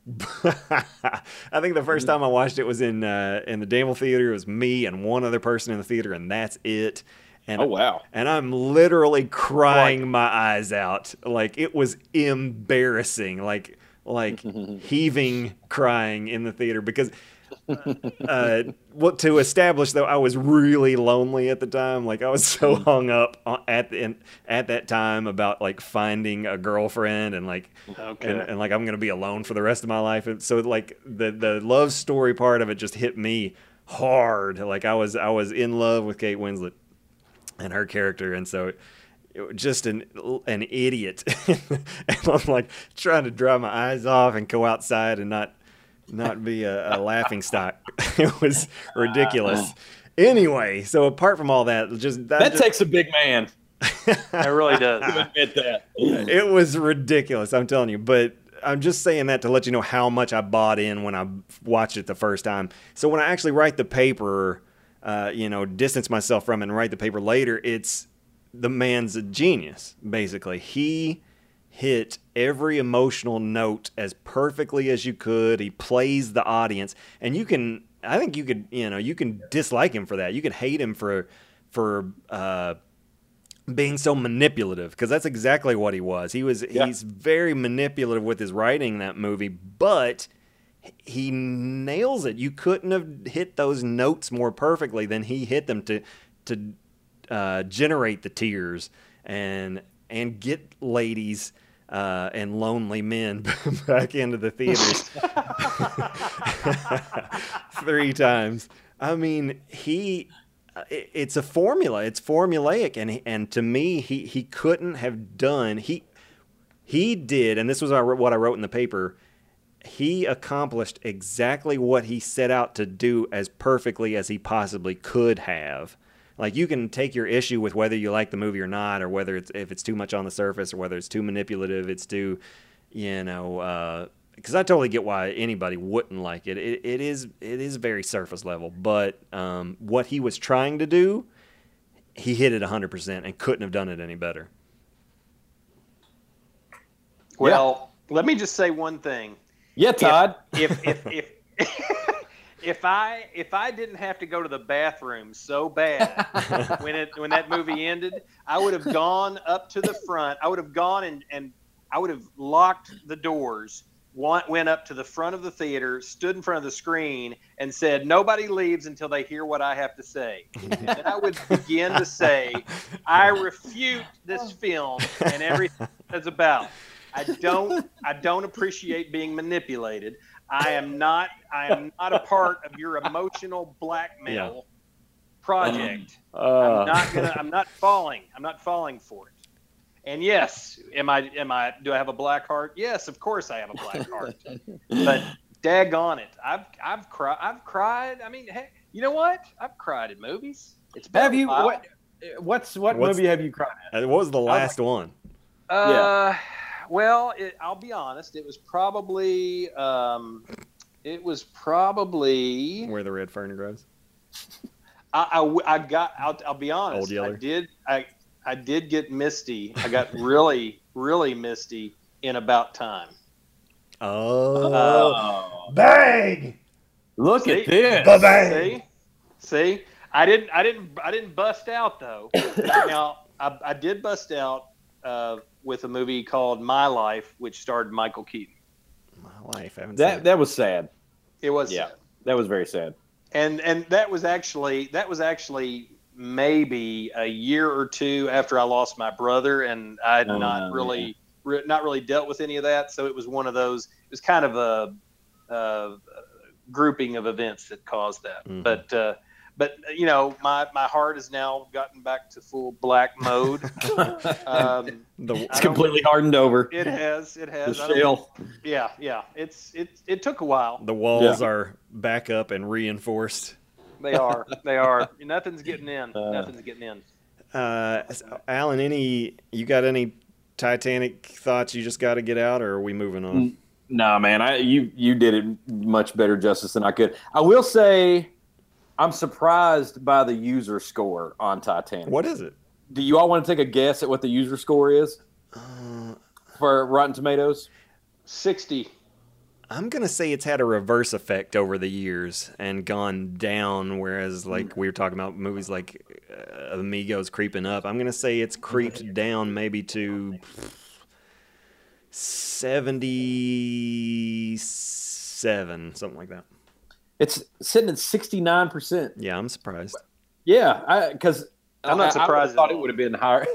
I think the first time I watched it was in uh, in the Danville Theater. It was me and one other person in the theater, and that's it. And Oh wow. and I'm literally crying my eyes out. Like it was embarrassing. Like like heaving crying in the theater because uh what to establish though I was really lonely at the time. Like I was so hung up on, at the in, at that time about like finding a girlfriend and like Okay. and, and like I'm gonna be alone for the rest of my life. And so like the the love story part of it just hit me hard. Like I was I was in love with Kate Winslet and her character, and so it just an an idiot. and I'm like trying to dry my eyes off and go outside and not not be a, a laughing stock. it was ridiculous. Anyway, so apart from all that, just that, That just- takes a big man It really does. to admit that. it was ridiculous. I'm telling you, but. I'm just saying that to let you know how much I bought in when I watched it the first time. So when I actually write the paper, uh, you know, distance myself from it and write the paper later, it's the man's a genius. Basically, he hit every emotional note as perfectly as you could. He plays the audience, and you can. I think you could, you know, you can dislike him for that. You can hate him for for uh, being so manipulative because that's exactly what he was. He was Yeah. he's very manipulative with his writing in that movie, but he nails it. You couldn't have hit those notes more perfectly than he hit them to to uh, generate the tears and and get ladies uh, and lonely men back into the theaters three times. I mean, he uh, it- it's a formula. It's formulaic, and and to me, he he couldn't have done he he did, and this was what I wrote in the paper. He accomplished exactly what he set out to do as perfectly as he possibly could have. Like you can take your issue with whether you like the movie or not, or whether it's if it's too much on the surface, or whether it's too manipulative, it's too, you know, because I totally get why anybody wouldn't like it. It, it is it is very surface level, but um, what he was trying to do, he hit it hundred percent and couldn't have done it any better. Well, let me just say one thing. Yeah, Todd. If if if if I if I didn't have to go to the bathroom so bad when it when that movie ended, I would have gone up to the front. I would have gone and and I would have locked the doors. Went, went up to the front of the theater, stood in front of the screen, and said, "Nobody leaves until they hear what I have to say." and I would begin to say, "I refute this film and everything it's about." I don't I don't appreciate being manipulated. I am not I am not a part of your emotional blackmail project. Uh, I'm not gonna I'm not falling. I'm not falling for it. And yes, am I am I do I have a black heart? Yes, of course I have a black heart. but daggone it. I've I've cried I've cried. I mean, hey, you know what? I've cried at movies. It's have you what? What's what What's- movie have you cried at? What was the last one? Uh, well, it, I'll be honest. It was probably, um, it was probably. Where the red fern grows. I, I, I got. I'll, I'll be honest. Old Yeller. I did. I, I did get misty. I got really, really misty in about time. Oh, Oh, bang! look at See? this. See, see, I didn't, I didn't, I didn't bust out though. now, I, I did bust out uh, with a movie called My Life, which starred Michael Keaton. My life. I haven't seen That that was sad. It was, Yeah. sad. That was very sad. and and that was actually that was actually maybe a year or two after I lost my brother, and I had Oh, not really, re- not really dealt with any of that. So it was one of those. It was kind of a, a grouping of events that caused that. Mhm. But uh, but you know, my my heart has now gotten back to full black mode. um, the, It's completely hardened over. it has, it has. I don't- shell. Yeah, yeah. It's it it took a while. the walls Yeah. are back up and reinforced. They are, they are. Nothing's getting in. Uh, Nothing's getting in. Uh, Alan, any you got any Titanic thoughts you just got to get out, or are we moving on? Mm. Nah, man, I you you did it much better justice than I could. I will say, I'm surprised by the user score on Titanic. What is it? Do you all want to take a guess at what the user score is Uh, for Rotten Tomatoes? Sixty. I'm gonna say it's had a reverse effect over the years and gone down, whereas like we were talking about movies like uh, Amigos creeping up. I'm gonna say it's creeped down maybe to seventy-seven, something like that. It's sitting at 69 percent. Yeah, I'm surprised. Yeah, because I'm not surprised I, thought it would have been higher.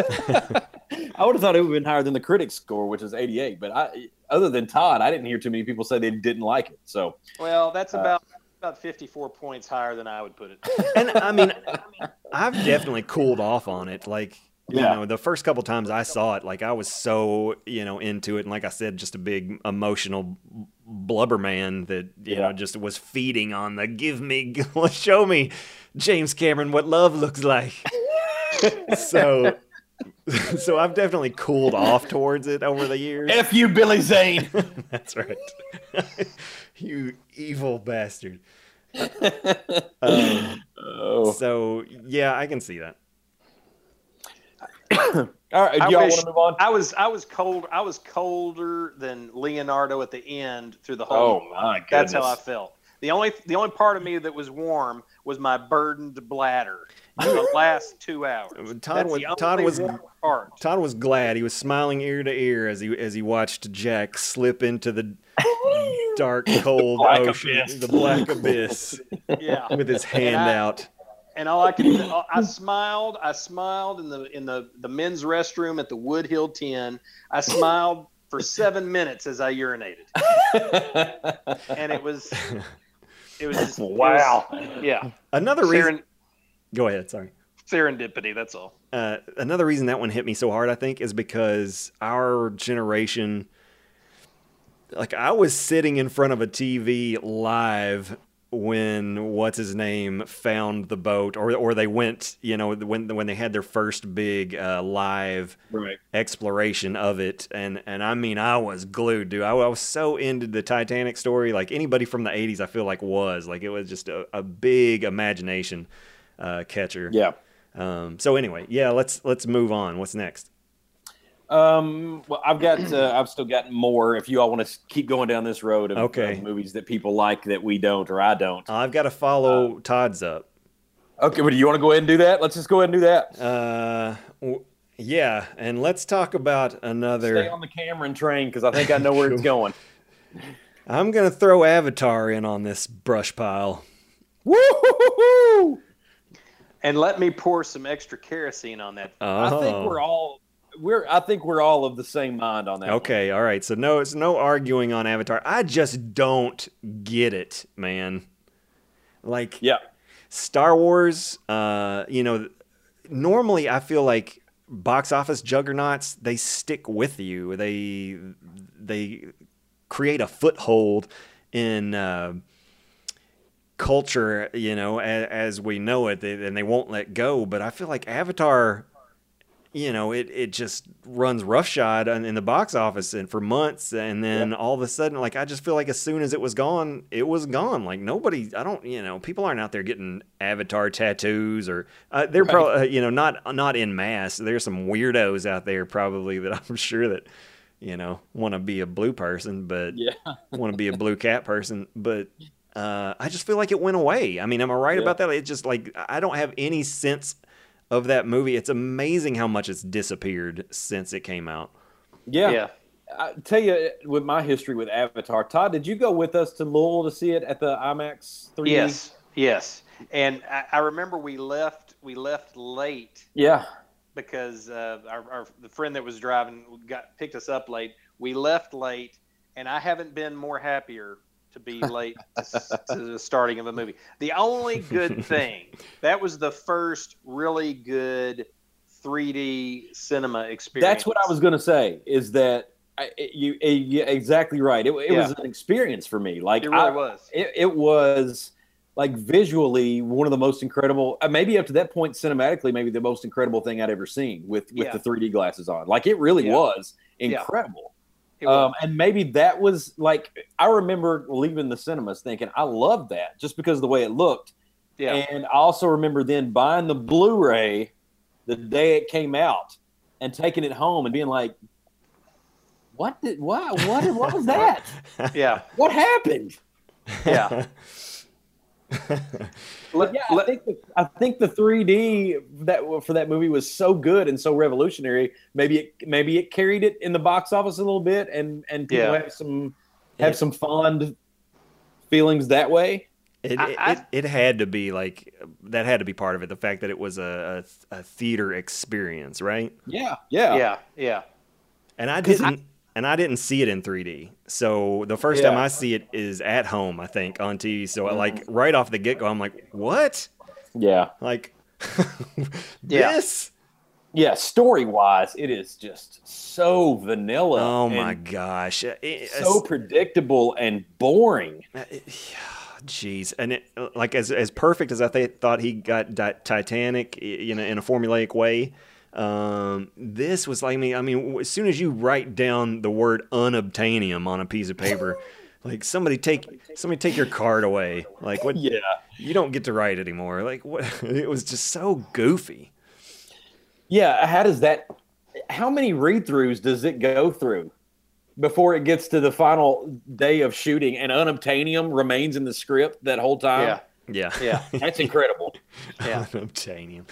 I would have thought it would have been higher than the critics score, which is 88. But I, other than Todd, I didn't hear too many people say they didn't like it. So Well, that's Uh, about about 54 points higher than I would put it. And I mean, I've definitely cooled off on it. Like, you Yeah. know, the first couple times I saw it, like I was so, you know, into it. And like I said, just a big emotional blubber man that, you Yeah. know, just was feeding on the give me, show me, James Cameron, what love looks like. so, so I've definitely cooled off towards it over the years. F you, Billy Zane. That's right. you evil bastard. Um, oh. so yeah, I can see that. All right, do I y'all wish- want to move on? I was I was cold. I was colder than Leonardo at the end through the whole. Oh my goodness! That's how I felt. The only the only part of me that was warm was my burdened bladder for the last two hours. Todd That's was Todd was part. Todd was glad. He was smiling ear to ear as he as he watched Jack slip into the dark, cold black ocean, abyss. the black abyss, Yeah. with his hand I- out. And all I could, I smiled. I smiled in the in the the men's restroom at the Woodhill Ten. I smiled for seven minutes as I urinated, and it was, it was just, it was- wow. yeah, Another reason. Seren, Go ahead. Sorry. serendipity. That's all. uh, another reason that one hit me so hard, I think, is because our generation, like I was sitting in front of a TV live when what's his name found the boat, or or they went, you know, when when they had their first big uh, live Right. exploration of it, and and I mean, I was glued, dude. I, I was so into the Titanic story. Like anybody from the '80s, I feel like was like it was just a, a big imagination uh, catcher. Yeah. Um, so anyway, yeah, let's let's move on. What's next? Um. Well, I've got. Uh, I've still got more. If you all want to keep going down this road of, Okay. of movies that people like that we don't or I don't. I've got to follow Todd's up. Okay. Well, do you want to go ahead and do that? Let's just go ahead and do that. Uh, w- yeah, and let's talk about Stay another. on the Cameron train because I think I know where it's going. I'm gonna throw Avatar in on this brush pile. Woo! And let me pour some extra kerosene on that. I think Oh. we're all we're. I think we're all of the same mind on that. one. Okay, all right. So no, it's no arguing on Avatar. I just don't get it, man. Like Yeah. Star Wars, uh, you know, normally I feel like box office juggernauts they stick with you. They they create a foothold in uh, culture, you know, as, as we know it, they, and they won't let go. But I feel like Avatar you know, it, it just runs roughshod in in the box office and for months, and then all of a sudden, like I just feel like as soon as it was gone, it was gone. Like nobody, I don't, you know, people aren't out there getting Avatar tattoos or uh, they're Right. probably, uh, you know, not not in mass. There's some weirdos out there probably that I'm sure that, you know, want to be a blue person, but Yeah. want to be a blue cat person, but. Uh, I just feel like it went away. I mean, am I right Yeah. about that? It's just like I don't have any sense of that movie. It's amazing how much it's disappeared since it came out. Yeah. yeah. I tell you, with my history with Avatar, Todd, did you go with us to Louisville to see it at the IMAX 3D? Yes, yes. And I, I remember we left. We left late Yeah. because uh, our, our the friend that was driving got picked us up late. We left late, and I haven't been more happier to be late to, the starting of a movie. The only good thing that was the first really good 3D cinema experience. That's what I was going to say. Is that I, it- you? it- yeah, exactly right. It, it was an experience for me. Like It really I- was. It, it was like visually one of the most incredible. uh, Maybe up to that point, cinematically, maybe the most incredible thing I'd ever seen with with Yeah. the 3D glasses on. Like it really Yeah. was Yeah. incredible. It was. Um, and maybe that was like I remember leaving the cinemas thinking I love that just because of the way it looked. yeah. And I also remember then buying the Blu-ray the day it came out and taking it home and being like, "What did what what what was that? yeah. What happened?" Yeah. But yeah, I think the, I think the 3D that for that movie was so good and so revolutionary. Maybe it maybe it carried it in the box office a little bit, and and people Yeah. have some have some fond feelings that way. It, I- it, I- it, it had to be like that had to be part of it. The fact that it was a, a, a theater experience, right? Yeah, yeah, yeah. Yeah. And I- didn't and I didn't see it in 3D. So the first Yeah. time I see it is at home, I think, on TV. So Mm-hmm. like right off the get go, I'm like, what? yeah. Like Yeah. this? Yeah, story wise, it is just so vanilla. Oh my gosh. It- So predictable and boring. Uh, it- Jeez, and it, like as as perfect as I th- thought he got Di- Titanic, you know, in a formulaic way. Um, this was like me. I mean, as soon as you write down the word unobtainium on a piece of paper, like somebody take somebody take your card away. Like what? Yeah. You don't get to write anymore. Like what? It was just so goofy. Yeah. How does that? How many read throughs does it go through before it gets to the final day of shooting and unobtainium remains in the script that whole time? Yeah. Yeah, Yeah. That's incredible. Yeah. unobtainium.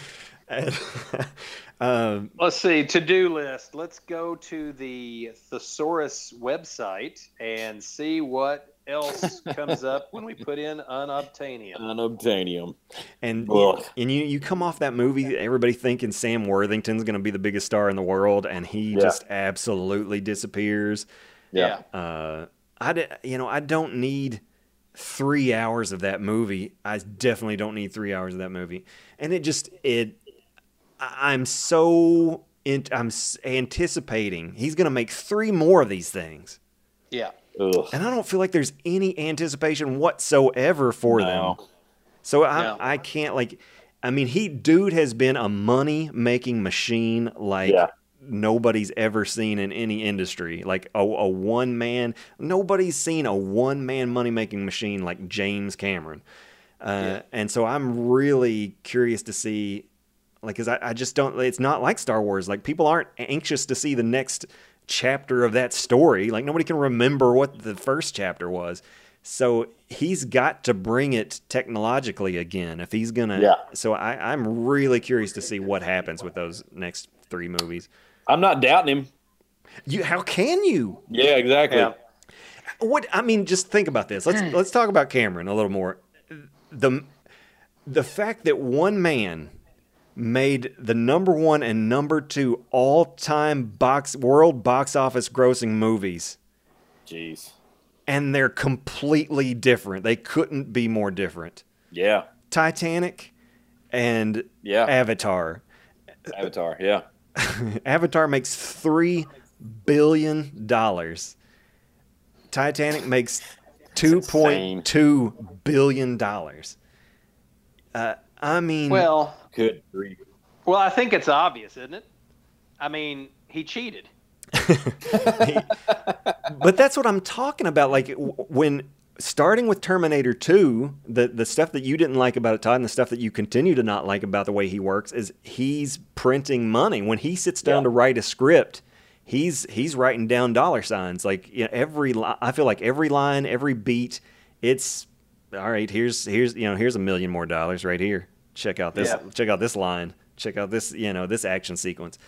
Um, Let's see, to do list. Let's go to the Thesaurus website and see what else comes up when we put in unobtainium. Unobtainium. And Ugh. and you you come off that movie, everybody thinking Sam Worthington's going to be the biggest star in the world, and he Yeah. just absolutely disappears. Yeah. Uh, I di- you know I don't need three hours of that movie. I definitely don't need three hours of that movie, and it just it. I- I'm so in, I'm anticipating he's going to make three more of these things, Yeah. Ugh. and I don't feel like there's any anticipation whatsoever for them. So I No. I can't like I mean he dude has been a money making machine like Yeah. nobody's ever seen in any industry. Like a, a one man nobody's seen a one man money making machine like James Cameron. Uh, Yeah. and so I'm really curious to see like cuz I, I just don't it's not like Star Wars. Like people aren't anxious to see the next chapter of that story. Like nobody can remember what the first chapter was. So he's got to bring it technologically again if he's gonna. Yeah. So I, I'm really curious to see what happens with those next three movies. I'm not doubting him. You, how can you? Yeah, exactly. Yeah. What I mean, just think about this. Let's let's talk about Cameron a little more. The the fact that one man made the number one and number two all time box world box office grossing movies. Jeez. and they're completely different. They couldn't be more different. Yeah. Titanic and Yeah. Avatar. Avatar. Yeah. Avatar makes three billion dollars. Titanic makes two point two billion dollars. Uh, I mean, Well, Good grief. well, I think it's obvious, isn't it? I mean, he cheated. but that's what I'm talking about. Like when starting with Terminator 2, the the stuff that you didn't like about it, Todd, and the stuff that you continue to not like about the way he works is he's printing money. When he sits down Yeah. to write a script, he's he's writing down dollar signs. Like you know, every li- I feel like every line, every beat, it's all right. Here's here's you know here's a million more dollars right here. Check out this. Yeah. Check out this line. Check out this you know this action sequence,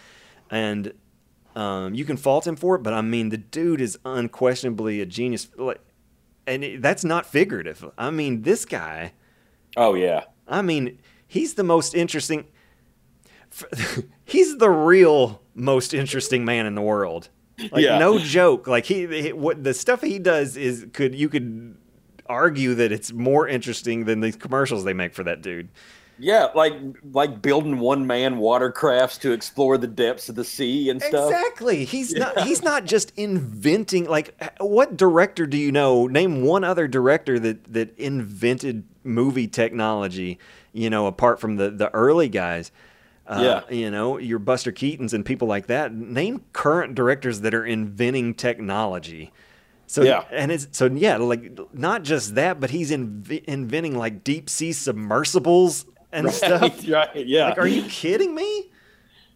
and um, you can fault him for it, but I mean, the dude is unquestionably a genius. Like, and it, that's not figurative. I mean, this guy. Oh yeah. I mean, he's the most interesting. He's the real most interesting man in the world. Like, Yeah. no joke. Like he, he, what the stuff he does is could you could argue that it's more interesting than these commercials they make for that dude. Yeah, like like building one man watercrafts to explore the depths of the sea and stuff. Exactly. He's not he's not just inventing like what director do you know? Name one other director that that invented movie technology, you know, apart from the the early guys. Uh, Yeah. you know, your Buster Keatons and people like that. Name current directors that are inventing technology. So Yeah. and it's so yeah, like not just that, but he's inv- inventing like deep sea submersibles and stuff. Right, right, yeah. Like, are you kidding me?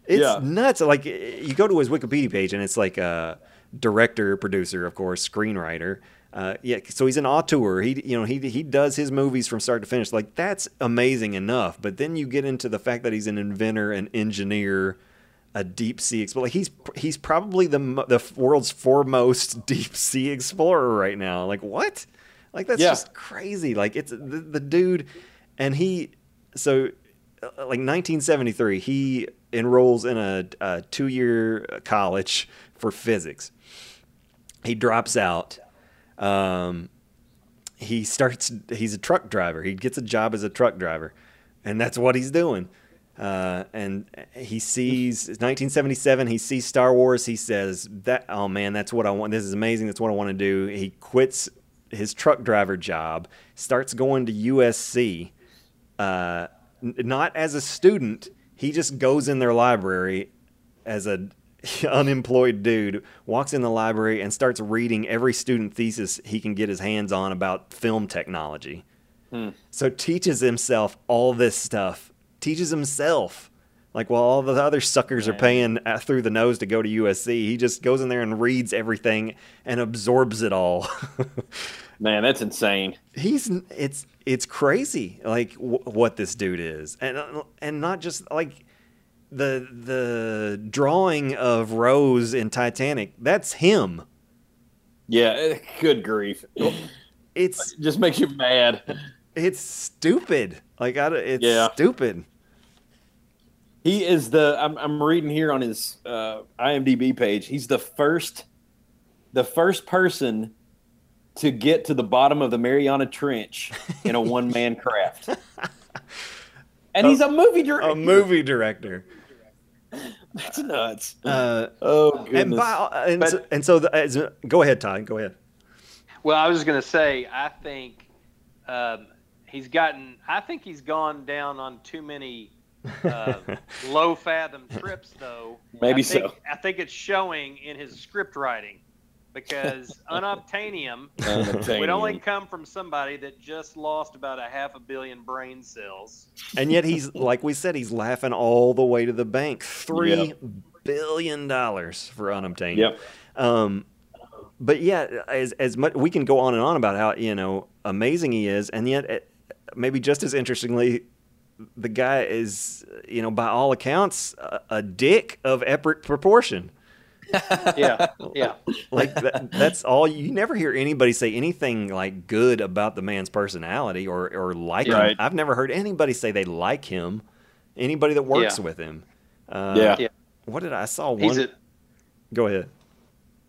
It's Yeah. nuts. Like you go to his Wikipedia page and it's like a director, producer, of course, screenwriter. Uh, yeah, so he's an auteur. He, you know, he he does his movies from start to finish. Like that's amazing enough. But then you get into the fact that he's an inventor, an engineer, a deep sea explorer. Like he's he's probably the the world's foremost deep sea explorer right now. Like what? Like that's Yeah. just crazy. Like it's the, the dude, and he so uh, like 1973 he enrolls in a, a two-year college for physics. He drops out um, he starts he's a truck driver. He gets a job as a truck driver and that's what he's doing. Uh, and he sees 1977 he sees star wars he says that oh man that's what i want this is amazing that's what i want to do. He quits his truck driver job starts going to usc uh, n- not as a student. He just goes in their library as a unemployed dude, walks in the library and starts reading every student thesis he can get his hands on about film technology. So teaches himself all this stuff. Teaches himself. Like while all the other suckers are paying uh, through the nose to go to USC, he just goes in there and reads everything and absorbs it all. Man, that's insane. he's it's it's crazy like w- what this dude is and uh, and not just like the the drawing of rose in titanic that's him Yeah, eh, good grief. it's Just makes you mad. it's stupid like I, it's Yeah. stupid He is the. I'm, I'm reading here on his uh, IMDb page. He's the first, the first person to get to the bottom of the Mariana Trench in a one man craft. And he's a movie director. a movie director That's nuts. uh, Oh goodness. and by, and, But- so, and so the, as, go ahead todd go ahead Well, I was just going to say, I think um, he's gotten, I think he's gone down on too many uh, low fathom trips, though. Maybe I think, so. I think it's showing in his script writing because unobtainium would only come from somebody that just lost about a half a billion brain cells. and yet he's like we said he's laughing all the way to the bank Three billion dollars for unobtainium. Yep. Um, but yeah, as as much we can go on and on about how you know amazing he is, and yet eh, maybe just as interestingly, the guy is you know by all accounts a, a dick of epic proportion. Yeah, yeah. Like that, that's all. You never hear anybody say anything like good about the man's personality or or like him. Right. I've never heard anybody say they like him. Anybody that works Yeah. with him. Uh, Yeah. Yeah. What did I, I saw? One. He's a go ahead.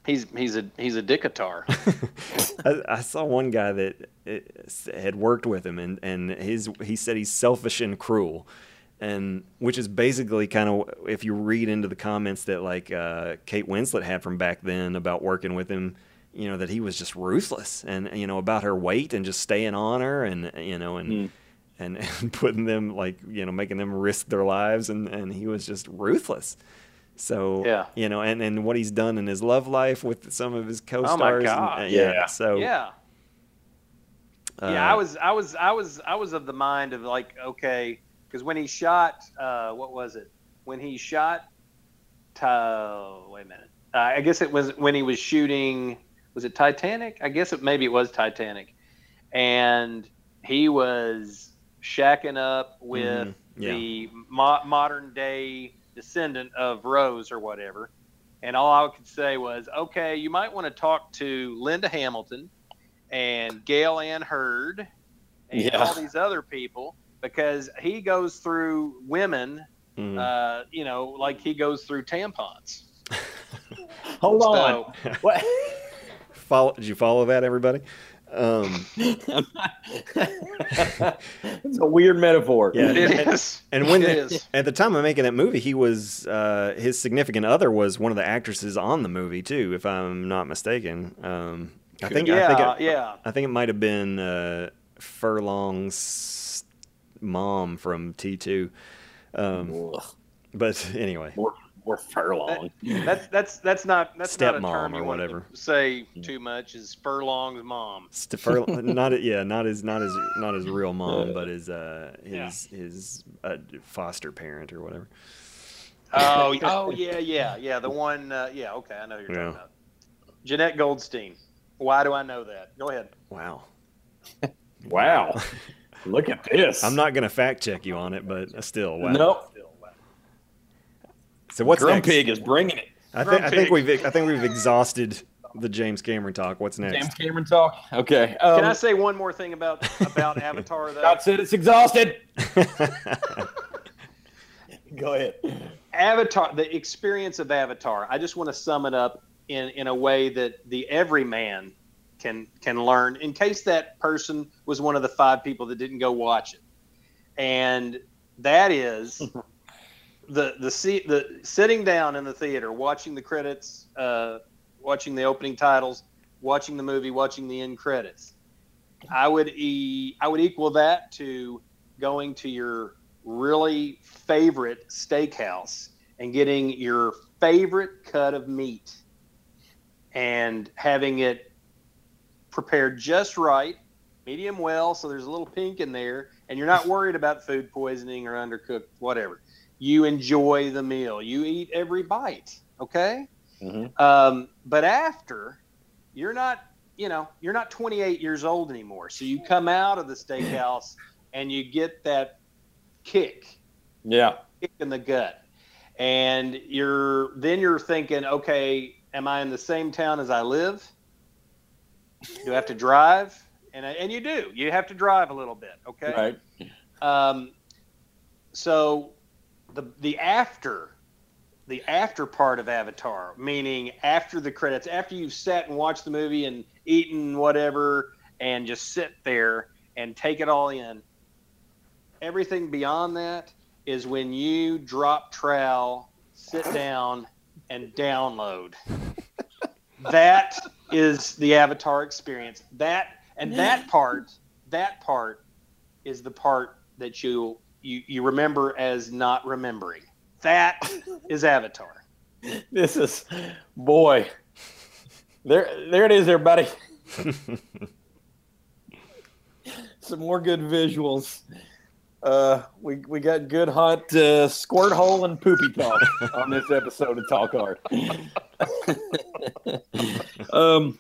he's he's a he's a dickatar. I, I saw one guy that uh, had worked with him, and, and his he said he's selfish and cruel, and which is basically kind of if you read into the comments that like uh, Kate Winslet had from back then about working with him, you know that he was just ruthless, and you know about her weight and just staying on her, and you know and. And, and putting them like you know making them risk their lives and, and he was just ruthless So Yeah. you know, and, and what he's done in his love life with some of his co-stars. Oh and- God. uh, yeah. Yeah. So Yeah. uh, yeah, I was, I was, I was, I was of the mind of like, okay, because when he shot, uh, what was it? When he shot, uh, wait a minute. Uh, I guess it was when he was shooting. Was it Titanic? I guess it maybe it was Titanic, and he was shacking up with Mhm, yeah. the mo- modern day descendant of Rose or whatever. And all I could say was, okay, you might want to talk to Linda Hamilton and Gale Anne Hurd and Yeah. all these other people because he goes through women, mm. uh, you know, like he goes through tampons. Hold So, on. What? follow. Did you follow that, everybody? Um, it's a weird metaphor. Yeah. it is. and when it the- is. at the time of making that movie, he was uh, his significant other was one of the actresses on the movie too, if I'm not mistaken. Um, I think yeah, I think it, yeah. I think it might have been uh, Furlong's mom from T2. Um, but anyway, more, more furlong. That's that's that's not that's not a Stepmom term or you want to whatever. say too much. Is Furlong's mom? St- Fur- not yeah, not his not his not his real mom, but his uh, Yeah. his his uh, foster parent or whatever. Oh, oh yeah, yeah, yeah. The one, uh, yeah. Okay, I know who you're Yeah. talking about. Jenette Goldstein. Why do I know that? Go ahead. Wow. Wow. Look at this. I'm not gonna fact check you on it, but still, wow. Nope. So what's Drum next? Pig is bringing it. I think I think we've I think we've exhausted the James Cameron talk. What's next? James Cameron talk. Okay. Um, Can I say one more thing about about Avatar though? God said it's exhausted. Go ahead. Avatar, the experience of Avatar. I just want to sum it up in in a way that the everyman can can learn. In case that person was one of the five people that didn't go watch it, and that is the the seat the sitting down in the theater, watching the credits, uh, watching the opening titles, watching the movie, watching the end credits. I would e I would equal that to going to your really favorite steakhouse and getting your favorite cut of meat and having it prepared just right, medium well, so there's a little pink in there, and you're not worried about food poisoning or undercooked, whatever. You enjoy the meal. You eat every bite, okay? Mhm. Um, but after, you're not, you know, you're not 28 years old anymore. So you come out of the steakhouse and you get that kick Yeah. kick in the gut and you're then you're thinking okay am i in the same town as i live do i have to drive and, and you do. You have to drive a little bit okay? Right. um, so the the after the after part of avatar meaning after the credits after you've sat and watched the movie and eaten whatever and just sit there and take it all in everything beyond that is when you drop trowel sit down and download. That is the avatar experience that and that part that part is the part that you you, you remember as not remembering that is avatar This is boy. There there it is, everybody. Some more good visuals. Uh, we we got good hot uh, squirt hole and poopy talk on this episode of Talk Hard. um,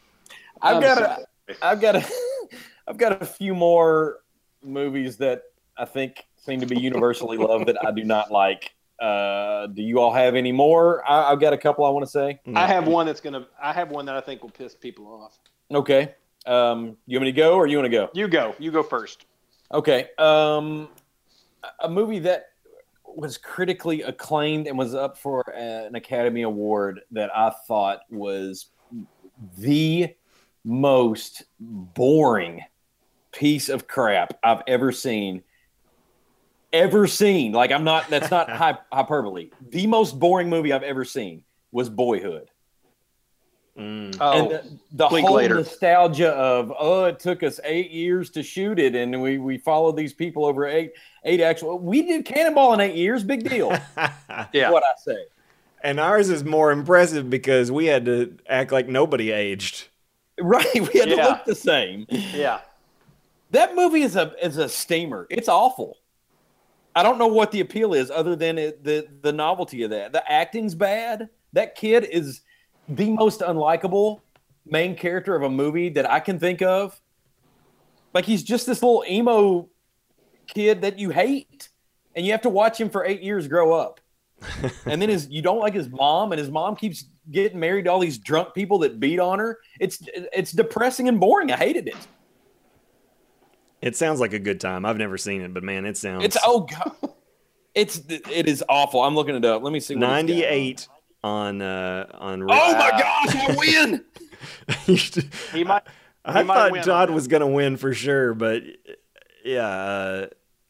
I've got a, I've got a, I've got a few more movies that I think seem to be universally loved that I do not like. Uh, do you all have any more? I, I've got a couple I want to say. i have one that's gonna i have one that i think will piss people off Okay. Um, you want me to go or you want to go? you go you go first Okay. Um, a movie that was critically acclaimed and was up for an Academy Award that I thought was the most boring piece of crap I've ever seen. Ever seen. Like, I'm not, that's not hyperbole. The most boring movie I've ever seen was Boyhood. Mm. oh and the, the whole later. nostalgia of oh it took us eight years to shoot it and we we followed these people over eight eight actual we did cannonball in eight years big deal yeah what i say And ours is more impressive because we had to act like nobody aged. Right, we had to look the same. Yeah. That movie is a is a steamer. It's awful. I don't know what the appeal is other than it, the the novelty of that. The acting's bad. That kid is the most unlikable main character of a movie that I can think of. Like he's just this little emo kid that you hate, and you have to watch him for eight years grow up. and then his you don't like his mom, and his mom keeps getting married to all these drunk people that beat on her. It's it's depressing and boring. I hated it. It sounds like a good time. I've never seen it, but man, it sounds It's oh god, it's it is awful. I'm looking it up. Let me see. got. 98 on uh on Oh my gosh, I win! He might. I might thought win Todd was going to win for sure, but yeah, uh,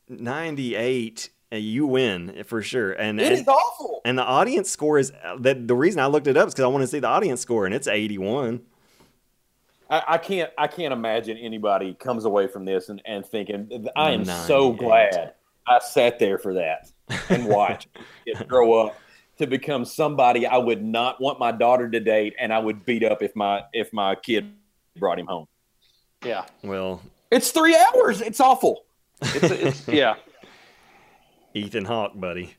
98 uh, you win for sure. And It and, is awful. and the audience score is that the reason I looked it up is cuz I want to see the audience score and it's 81. I, I can't. I can't imagine anybody comes away from this and, and thinking, "I am so glad I sat there for that and watched it grow up to become somebody I would not want my daughter to date, and I would beat up if my if my kid brought him home." Yeah. Well, It's three hours. It's awful. It's, it's yeah. Ethan Hawke, buddy.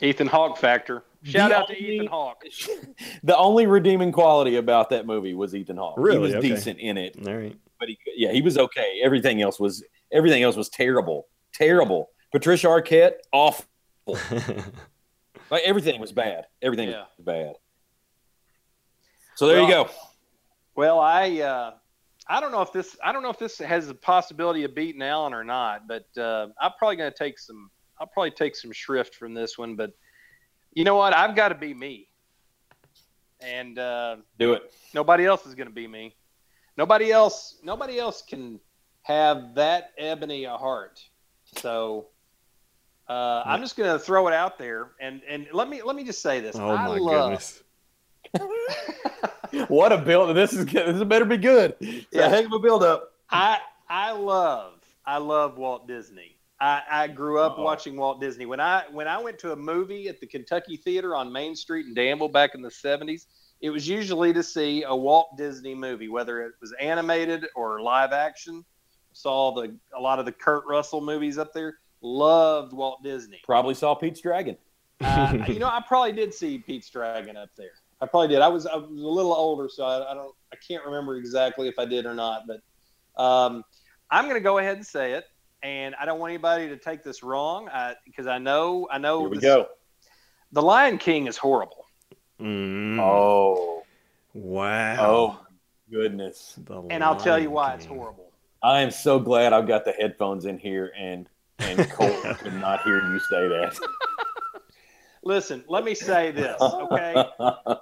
Ethan Hawke factor. Shout The out to only- Ethan Hawke. the only redeeming quality about that movie was Ethan Hawke. Really? He was Okay. decent in it. All right. but he, yeah, he was okay. Everything else was everything else was terrible, terrible. Patricia Arquette, awful. Like everything was bad. Everything Yeah. was bad. So there you go. Well, I uh, I don't know if this I don't know if this has the possibility of beating Allen or not, but uh, I'm probably going to take some I'll probably take some shrift from this one. But you know what? I've got to be me, and uh, Do it. nobody else is going to be me. Nobody else nobody else can have that ebony a heart. So. Uh, I'm just going to throw it out there, and, and let me let me just say this. oh I my love, goodness. What a build! This is. This better be good. It's Yeah. a heck of a build up. I I love I love Walt Disney. I, I grew up Uh-oh. watching Walt Disney. When I when I went to a movie at the Kentucky Theater on Main Street in Danville back in the seventies, it was usually to see a Walt Disney movie, whether it was animated or live action. Saw the a lot of the Kurt Russell movies up there. Loved Walt Disney. Probably saw Pete's Dragon. Uh, you know, I probably did see Pete's Dragon up there. I probably did. I was I was a little older, so I, I don't I can't remember exactly if I did or not. But um, I'm going to go ahead and say it, and I don't want anybody to take this wrong because I know I know Here we this- go. The Lion King is horrible. Mm. Oh, Wow. oh, goodness! The And I'll tell you Lion why it's horrible. I am so glad I've got the headphones in here, and and Colton could not hear you say that. Listen, let me say this, okay?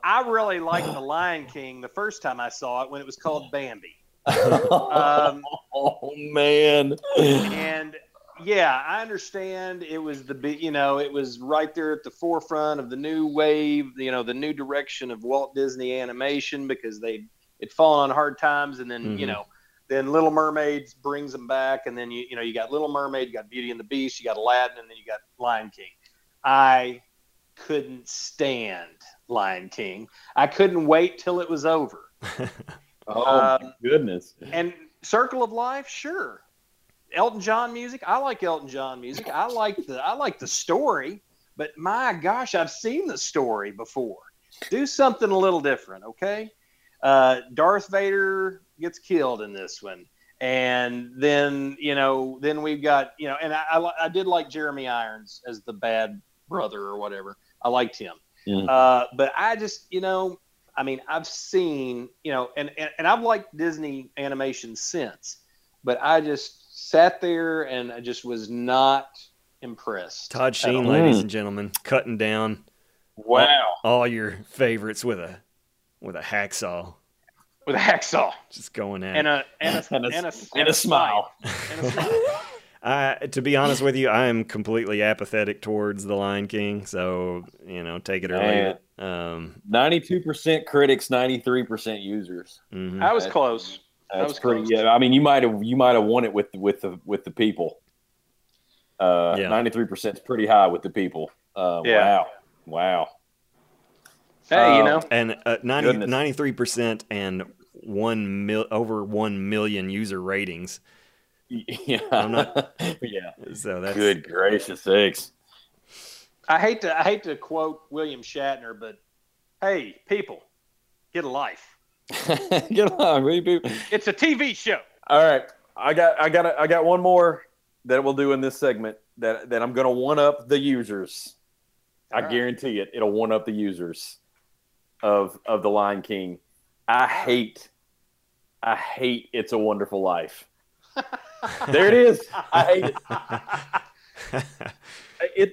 I really liked The Lion King the first time I saw it when it was called Bambi. Um, oh man! and yeah, I understand it was the you know, it was right there at the forefront of the new wave, you know, the new direction of Walt Disney animation because they it fallen on hard times, and then you Mhm. know, then Little Mermaids brings them back, and then you you know you got Little Mermaid, you got Beauty and the Beast, you got Aladdin, and then you got Lion King. I couldn't stand Lion King. I couldn't wait till it was over. Oh my Um, goodness! And Circle of Life, sure. Elton John music, I like Elton John music. I like the I like the story, but my gosh, I've seen the story before. Do something a little different, okay? Uh, Darth Vader gets killed in this one, and then you know, then we've got you know, and I I, I did like Jeremy Irons as the bad brother or whatever. I liked him, Mm. uh, but I just you know, I mean, I've seen, you know, and, and, and I've liked Disney animation since, but I just sat there and I just was not impressed. Todd Sheen, ladies Mm. and gentlemen, cutting down Wow! all your favorites with a with a hacksaw, With a hacksaw just going at. and it. a and a And a- and a, and a smile. And a smile. I, to be honest with you, I am completely apathetic towards the Lion King. So you know, take it or leave it. Um, Ninety-two percent critics, ninety-three percent users. mhm. I was close. That's was pretty. close. Yeah, I mean, you might have you might have won it with with the with the people. Uh, Yeah. ninety-three percent is pretty high with the people. Uh, Yeah. Wow, wow. Hey, you Um, know, and uh, 90, 93% and one mil over 1 million user ratings. Yeah, I'm not- yeah. So that's Good gracious sakes! I hate to I hate to quote William Shatner, but hey, people, get a life. Get along, will you? It's a TV show. All right, I got, I got, I got one more that we'll do in this segment that that I'm going to one up the users. I All right. guarantee it. It'll one up the users of of the Lion King. I hate, I hate. It's a Wonderful Life. There it is. I hate it. It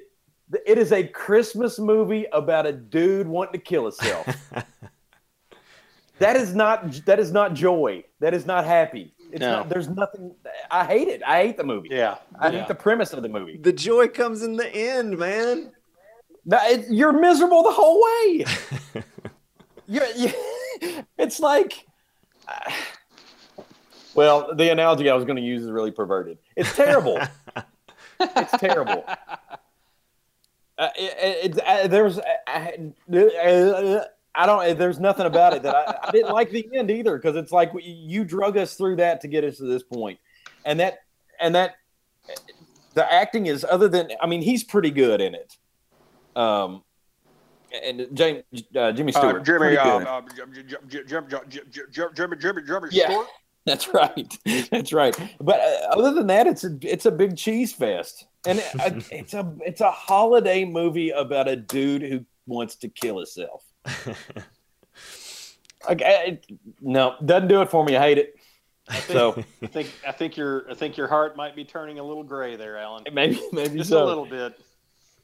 it is a Christmas movie about a dude wanting to kill himself. that is not that is not joy. That is not happy. It's No. not, there's nothing. I hate it. I hate the movie. Yeah, I yeah. hate the premise of the movie. the joy comes in the end, man. No, it, you're miserable the whole way. you it's like. well, the analogy I was going to use is really perverted. It's terrible. it's terrible. Uh, it, it, uh, there's, I, uh, I don't. There's nothing about it that I, I didn't like the end either because it's like you drug us through that to get us to this point, and that and that the acting is other than I mean he's pretty good in it. Um, and James uh, Jimmy Stewart, Uh, Jimmy, uh, uh, Jim- Jim- Jim- Jim- Jim- Jim- Jimmy, Jimmy, Jimmy Yeah. Stewart. That's right. That's right. But uh, other than that, it's a it's a big cheese fest, and it, uh, it's a it's a holiday movie about a dude who wants to kill himself. Like, I, it, no, doesn't do it for me. I hate it. So I think I think your I think your heart might be turning a little gray there, Alan. maybe maybe Just so. a little bit.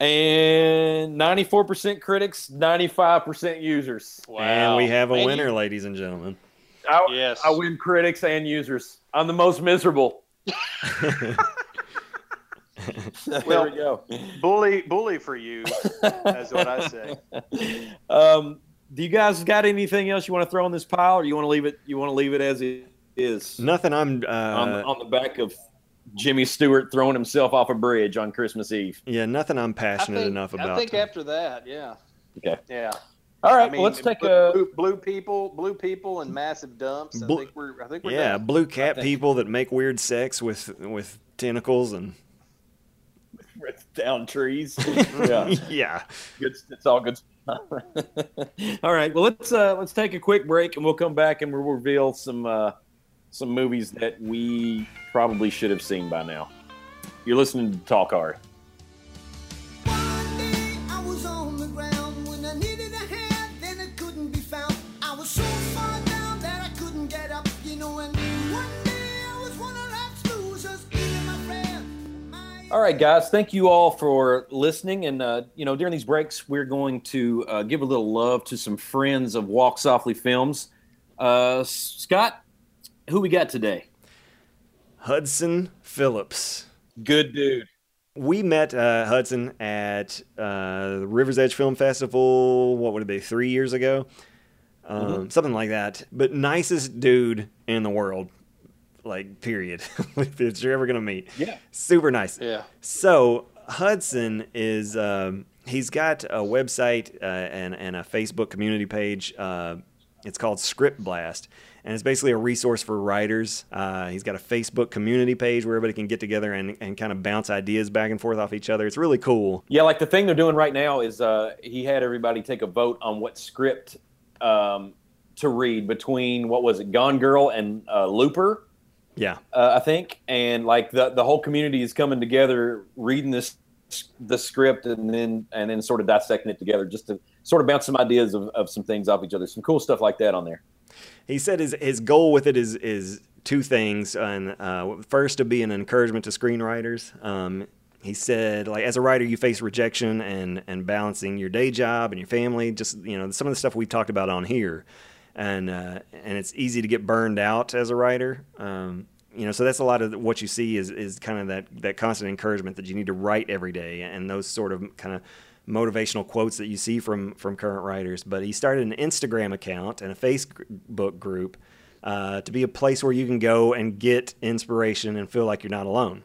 And ninety four percent critics, ninety five percent users. Wow. And we have a Man, winner, you- ladies and gentlemen. I, Yes. I win critics and users. I'm the most miserable. there Well, we go. bully, bully for you. That's what I say. Um, do you guys got anything else you want to throw in this pile, or you want to leave it? You want to leave it as it is Nothing I'm. Uh, on, the, on the back of Jimmy Stewart throwing himself off a bridge on Christmas Eve? yeah, nothing I'm passionate think, enough about. I think after that, yeah, Okay. yeah. All right. I mean, well, let's take blue, a. blue, blue people, blue people, and massive dumps. I Blue- think we're, I think we're yeah, done. blue cat people that make weird sex with with tentacles and down trees. yeah, yeah. good. It's all good. all right. Well, let's uh, let's take a quick break, and we'll come back and we'll reveal some uh, some movies that we probably should have seen by now. You're listening to Talk Hard. One day I was on the ground when I needed a hand, then it couldn't be found. I was so far down that I couldn't get up, you know. And one day I was one of life's losers, being my friend. My All right, guys. Thank you all for listening. And uh, you know, during these breaks, we're going to uh, give a little love to some friends of Walk Softly Films. Uh, Scott, who we got today? Hudson Phillips. Good dude. We met uh, Hudson at uh, the Rivers Edge Film Festival. What would it be? Three years ago, um, something like that. But nicest dude in the world, like period. if you're ever gonna meet, Yeah. super nice. Yeah. So Hudson is um, he's got a website uh, and and a Facebook community page. Uh, it's called Script Blast, and it's basically a resource for writers. Uh, he's got a Facebook community page where everybody can get together and, and kind of bounce ideas back and forth off each other. It's really cool. Yeah, like the thing they're doing right now is uh, he had everybody take a vote on what script um, to read between what was it, Gone Girl and uh, Looper. Yeah, uh, I think, and like the the whole community is coming together, reading this the script, and then and then sort of dissecting it together, just to sort of bounce some ideas of, of some things off each other. Some cool stuff like that on there. He said his his goal with it is is two things, and uh, first to be an encouragement to screenwriters. Um, he said, like as a writer, you face rejection and and balancing your day job and your family. Just you know, some of the stuff we've talked about on here, and uh, and it's easy to get burned out as a writer. Um, you know, so that's a lot of what you see is is kind of that that constant encouragement that you need to write every day, and those sort of kind of motivational quotes that you see from from current writers. But he started an Instagram account and a Facebook group uh, to be a place where you can go and get inspiration and feel like you're not alone.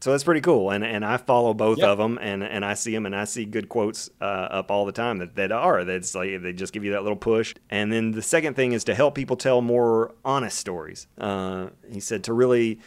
so that's pretty cool. And and I follow both Yep. of them, and and I see them, and I see good quotes uh, up all the time that that are that's like they just give you that little push. And then the second thing is to help people tell more honest stories. Uh, he said to really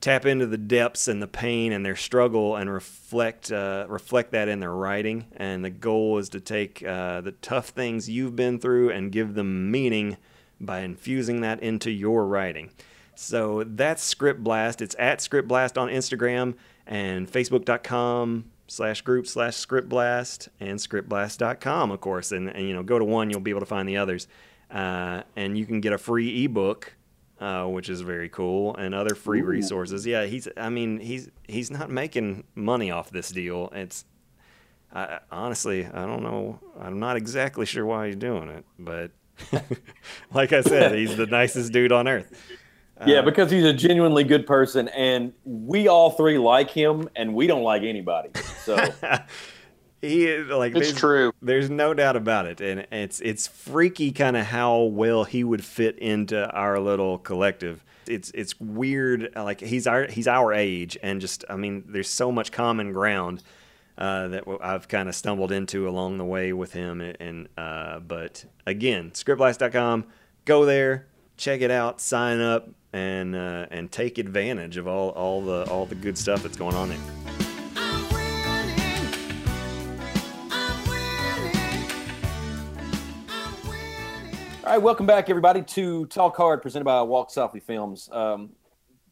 tap into the depths and the pain and their struggle and reflect uh, reflect that in their writing. And the goal is to take uh, the tough things you've been through and give them meaning by infusing that into your writing. So that's Script Blast. It's at Script Blast on Instagram and Facebook.com slash group slash Script Blast and ScriptBlast.com, of course. And, and you know, go to one, you'll be able to find the others. Uh, and you can get a free ebook uh, which is very cool, and other free resources. Yeah, he's. I mean, he's he's not making money off this deal. It's I, honestly, I don't know. I'm not exactly sure why he's doing it, but like I said, he's the nicest dude on earth. Yeah, because he's a genuinely good person, and we all three like him, and we don't like anybody. So He like It's there's- true. There's no doubt about it, and it's it's freaky kind of how well he would fit into our little collective. It's it's weird. Like he's our he's our age, and just I mean, there's so much common ground uh, that I've kind of stumbled into along the way with him. And uh, but again, scriptblast.com, go there, check it out, sign up, and uh, and take advantage of all all the all the good stuff that's going on there. All right, welcome back, everybody, to Talk Hard, presented by Walk Softly Films. Um,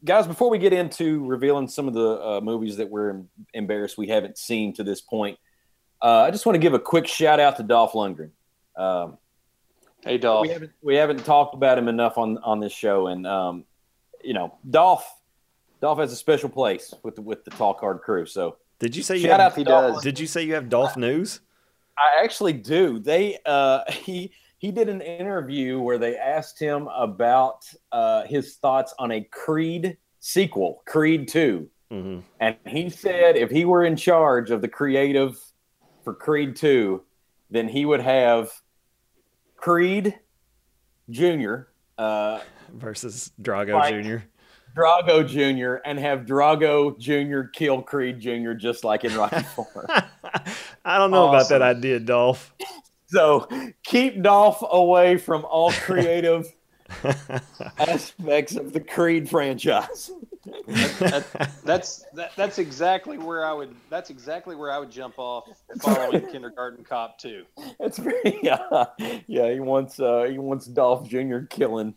guys, before we get into revealing some of the uh, movies that we're em- embarrassed we haven't seen to this point, uh, I just want to give a quick shout out to Dolph Lundgren. Um, Hey, Dolph. we haven't we haven't talked about him enough on on this show, and um, you know, Dolph Dolph has a special place with the, with the Talk Hard crew. So Did you say you shout have, out to he Dolph. does. Did you say you have Dolph news? I actually do. They uh, he he did an interview where they asked him about uh, his thoughts on a Creed sequel, Creed Two, hmm and he said if he were in charge of the creative for Creed Two, then he would have Creed Junior. Uh, Versus Drago Like- Jr. Drago Jr. and have Drago Jr. kill Creed Jr. just like in Rocky Four. I don't know about that idea, Dolph. So keep Dolph away from all creative aspects of the Creed franchise. That's that, that's exactly where I would. That's exactly where I would jump off following Kindergarten Cop too. That's very yeah, yeah. He wants uh, he wants Dolph Jr. killing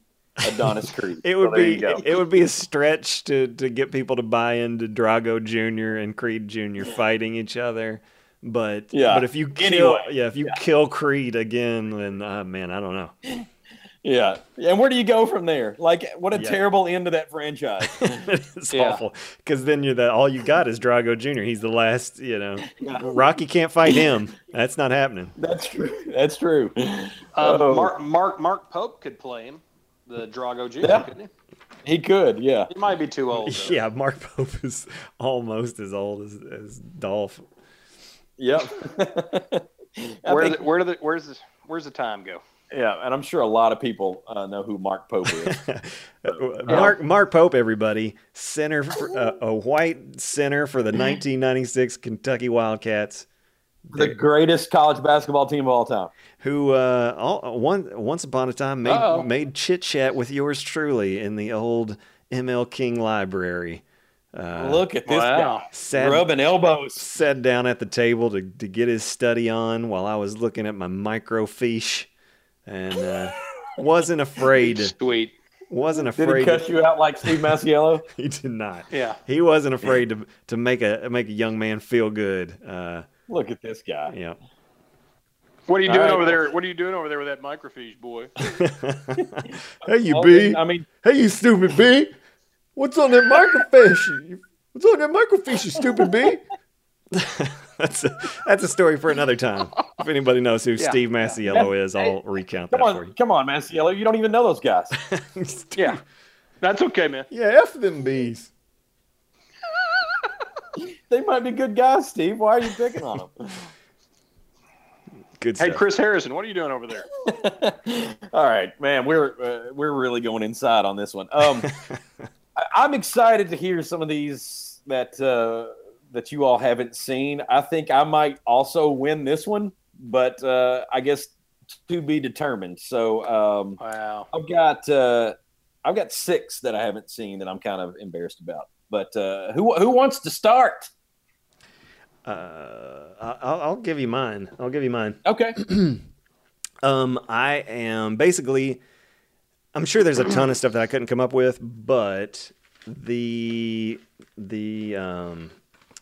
Adonis Creed. It would there be it would be a stretch to, to get people to buy into Drago Jr. and Creed Jr. fighting each other. But Yeah. but if you kill Anyway, yeah if you kill Creed again then uh, man I don't know yeah. And where do you go from there? Like, what a Yeah. terrible end to that franchise. it's Yeah. awful because then you're that all you got is Drago Jr. He's the last you know Rocky can't fight him that's not happening That's true. That's true. Um, Oh. Mark Mark Mark Pope could play him, the Drago Jr. Yeah. Couldn't He could. Yeah. he? He might be too old. though. yeah Mark Pope is almost as old as, as Dolph Yep. I Where think- the, where do the where's the where's the time go? yeah, and I'm sure a lot of people uh, know who Mark Pope is. Mark Mark Pope, everybody, center for, uh, a white center for the 1996 Kentucky Wildcats, the greatest college basketball team of all time. who uh, all, one once upon a time made Uh-oh. made chit chat with yours truly in the old ML King Library. Uh, Look at this wow. guy sat, rubbing elbows. sat down at the table to, to get his study on while I was looking at my microfiche, and uh, wasn't afraid. Sweet. Wasn't afraid. Did he afraid. cut you out like Steve Masiello? he did not. Yeah. He wasn't afraid to to make a make a young man feel good. Uh, Look at this guy. yeah. What are you doing right. over there? What are you doing over there with that microfiche, boy? hey, you Well, B. I mean, Hey, you stupid B. What's on that microfiche? What's on that microfiche, you stupid bee? that's a, that's a story for another time. If anybody knows who Yeah, Steve Masiello is, I'll recount that come for on, you. come on, Masiello. You don't even know those guys. Yeah. That's okay, man. yeah, F them bees. they might be good guys, Steve. Why are you picking on them? Good Hey, stuff. Chris Harrison, what are you doing over there? All right, man. We're uh, we're really going inside on this one. Um, I, I'm excited to hear some of these that uh, that you all haven't seen. I think I might also win this one, but uh, I guess to be determined. So um, Wow. I've got uh, I've got six that I haven't seen that I'm kind of embarrassed about. But uh, who who wants to start? Uh, I- I'll, I'll give you mine. I'll give you mine. Okay. Um, I am basically. I'm sure there's a ton of stuff that I couldn't come up with, but the the um,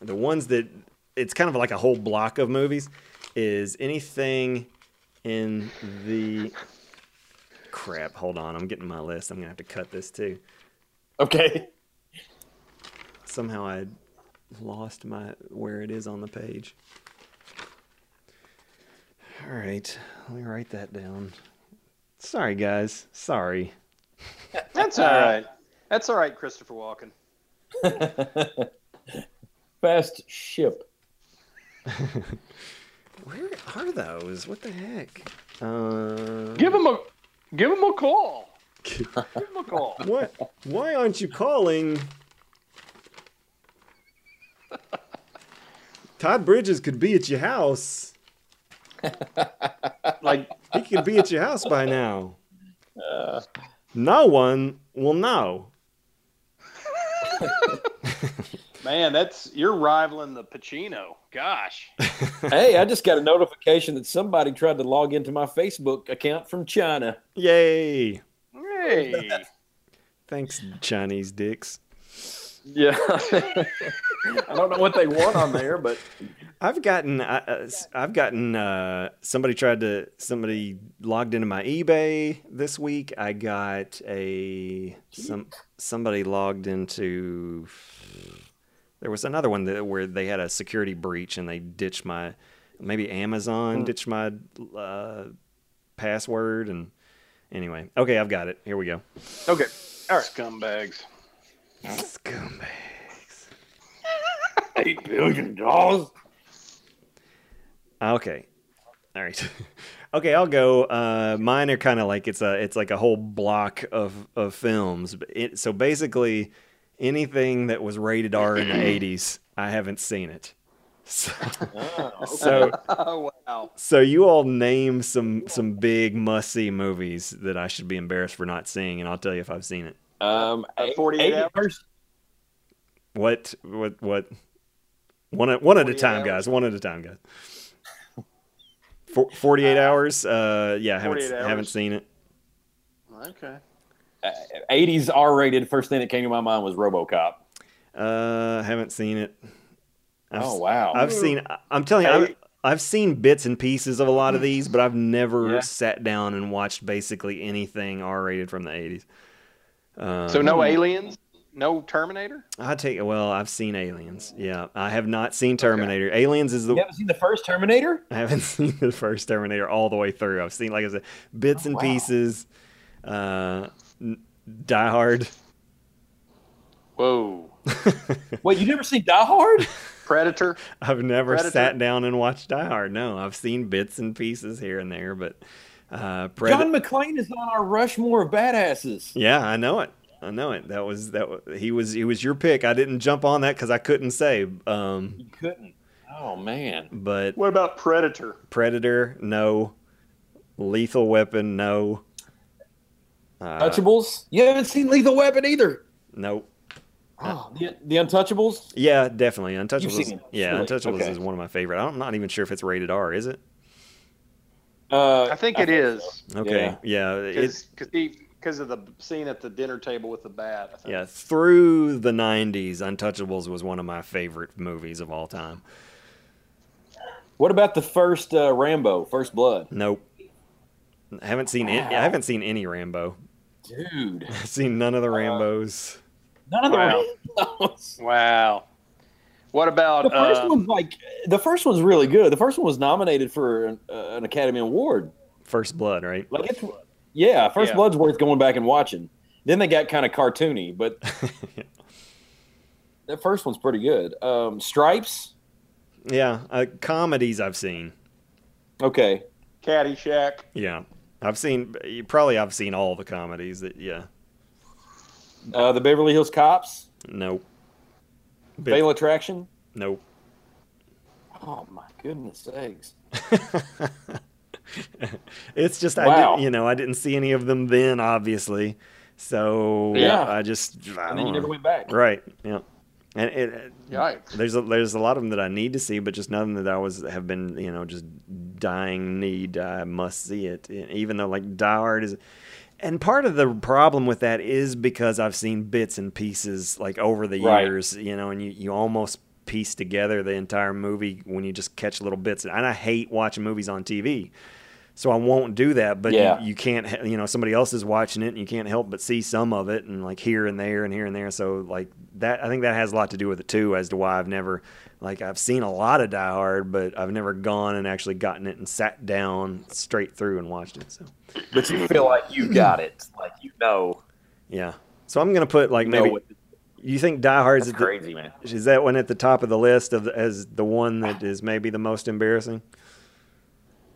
the ones that it's kind of like a whole block of movies is anything in the crap. Hold on, I'm getting my list. I'm gonna have to cut this too. Okay. Somehow I lost my where it is on the page. All right, let me write that down. Sorry, guys. Sorry. That's all right. That's all right, Christopher Walken. Fast ship. Where are those? What the heck? Uh, Give him a give him a call. Give him a call. what? Why aren't you calling? Todd Bridges could be at your house. Like He could be at your house by now. no one will know. man, that's you're rivaling the Pacino. Gosh. hey, I just got a notification that somebody tried to log into my Facebook account from China. Yay! Hey. Thanks, Chinese dicks. Yeah. I don't know what they want on there, but I've gotten, uh, uh, s- I've gotten. Uh, somebody tried to. Somebody logged into my eBay this week. I got a some. Somebody logged into. There was another one that, where they had a security breach and they ditched my. Maybe Amazon ditched my uh, password and. Anyway, okay, I've got it. Here we go. Okay. All right. Scumbags. Scumbags. eight billion dollars. Okay. All right. okay, I'll go. Uh, mine are kind of like it's a it's like a whole block of of films. It, so basically, anything that was rated R in the '80s, I haven't seen it. So, so Oh wow. so you all name some some big must see movies that I should be embarrassed for not seeing, and I'll tell you if I've seen it. Um, Uh, 48 hours? first- What what what? One at one at a time, hours? guys. One at a time, guys. For, Forty-eight hours. Uh, yeah, haven't 48 haven't seen it. Okay. 80s R rated. First thing that came to my mind was RoboCop. Uh, haven't seen it. I've, Oh, wow. I've seen. I'm telling you, Hey. I've, I've seen bits and pieces of a lot of these, but I've never Yeah. sat down and watched basically anything R-rated from the 80s. Um, So no aliens? No Terminator? I take well. I've seen Aliens. Yeah, I have not seen Terminator. Aliens is the You haven't seen the first Terminator? I haven't seen the first Terminator all the way through. I've seen, like I said, bits and wow. pieces. Uh, Die Hard. Whoa. Wait, you never seen Die Hard? Predator? I've never Predator? sat down and watched Die Hard. No, I've seen bits and pieces here and there, but uh, Pred- John McClane is on our Rushmore of badasses. yeah, I know it. I know it. That was that. wa- He was he was your pick. I didn't jump on that because I couldn't say. Um, You couldn't. Oh man. but What about Predator? Predator, no. Lethal Weapon, no. Uh, Untouchables? You haven't seen Lethal Weapon either. nope. Oh, the, the Untouchables? Yeah, definitely. Untouchables. seen it. Yeah, Really? Untouchables Okay. is one of my favorite. I'm not even sure if it's rated R. Is it? Uh, I think it is. Okay. Yeah. It's Because because of the scene at the dinner table with the bat. I think. yeah. Through the '90s, Untouchables was one of my favorite movies of all time. What about the first uh, Rambo, First Blood? Nope. I haven't seen it. I haven't seen any Rambo. Dude. I've seen none of the Rambos. None of the Wow. Rambos. Wow. What about The first uh, one's like the first one's really good. The first one was nominated for an, uh, an Academy Award. First Blood, right? Like it's yeah, First Yeah. Blood's worth going back and watching. Then they got kind of cartoony, but that first one's pretty good. Um, Stripes, yeah. Uh, comedies I've seen. okay. Caddyshack? Yeah. I've seen. You probably I've seen all the comedies. That yeah. Uh, the Beverly Hills Cops, Nope. Bit- Fatal Attraction. Nope. Oh my goodness sakes! it's just I did, you know I didn't see any of them then, obviously. So Yeah. I just I And then don't you never know. went back. Right. Yeah. And it, Yikes. there's a, there's a lot of them that I need to see, but just none that I was have been you know just dying need. I must see it, even though like Die Hard is. And part of the problem with that is because I've seen bits and pieces like over the Right. years, you know, and you, you almost piece together the entire movie when you just catch little bits. And I hate watching movies on TV. So I won't do that, but Yeah. you, you can't, you know, somebody else is watching it and you can't help but see some of it and like here and there and here and there. So like that, I think that has a lot to do with it too, as to why I've never, like, I've seen a lot of Die Hard, but I've never gone and actually gotten it and sat down straight through and watched it. So But you feel like you got it, like you know. yeah. So I'm gonna put like maybe. You think Die Hard is at the- crazy, man. is that one at the top of the list of as the one that is maybe the most embarrassing?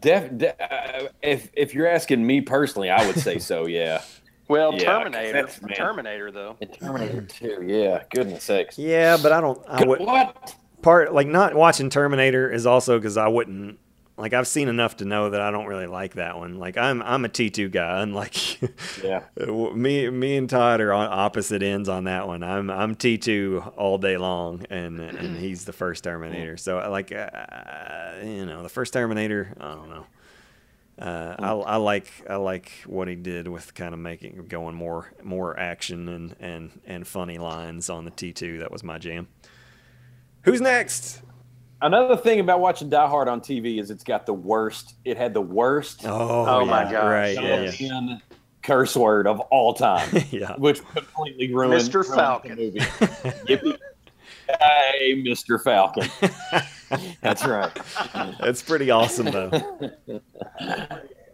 Def, de- uh, if if you're asking me personally, I would say so. Yeah. Well, Yeah, Terminator. Terminator, though. And Terminator 2, yeah. Goodness sakes. Yeah, but I don't. I would what? part like not watching Terminator is also because I wouldn't like I've seen enough to know that I don't really like that one. Like I'm I'm a T two guy, unlike Yeah. me me and Todd are on opposite ends on that one. I'm I'm T two all day long, and and he's the first Terminator. So like uh, you know the first Terminator, I don't know. Uh, I, I like I like what he did with kind of making going more more action and and and funny lines on the T two. That was my jam. Who's next? Another thing about watching Die Hard on TV is it's got the worst. It had the worst Oh, Oh my yeah, gosh. Right, yeah, yeah. curse word of all time, yeah. which completely ruined Mr. ruined Falcon. The movie. Hey, Mr. Falcon. That's right. That's pretty awesome though.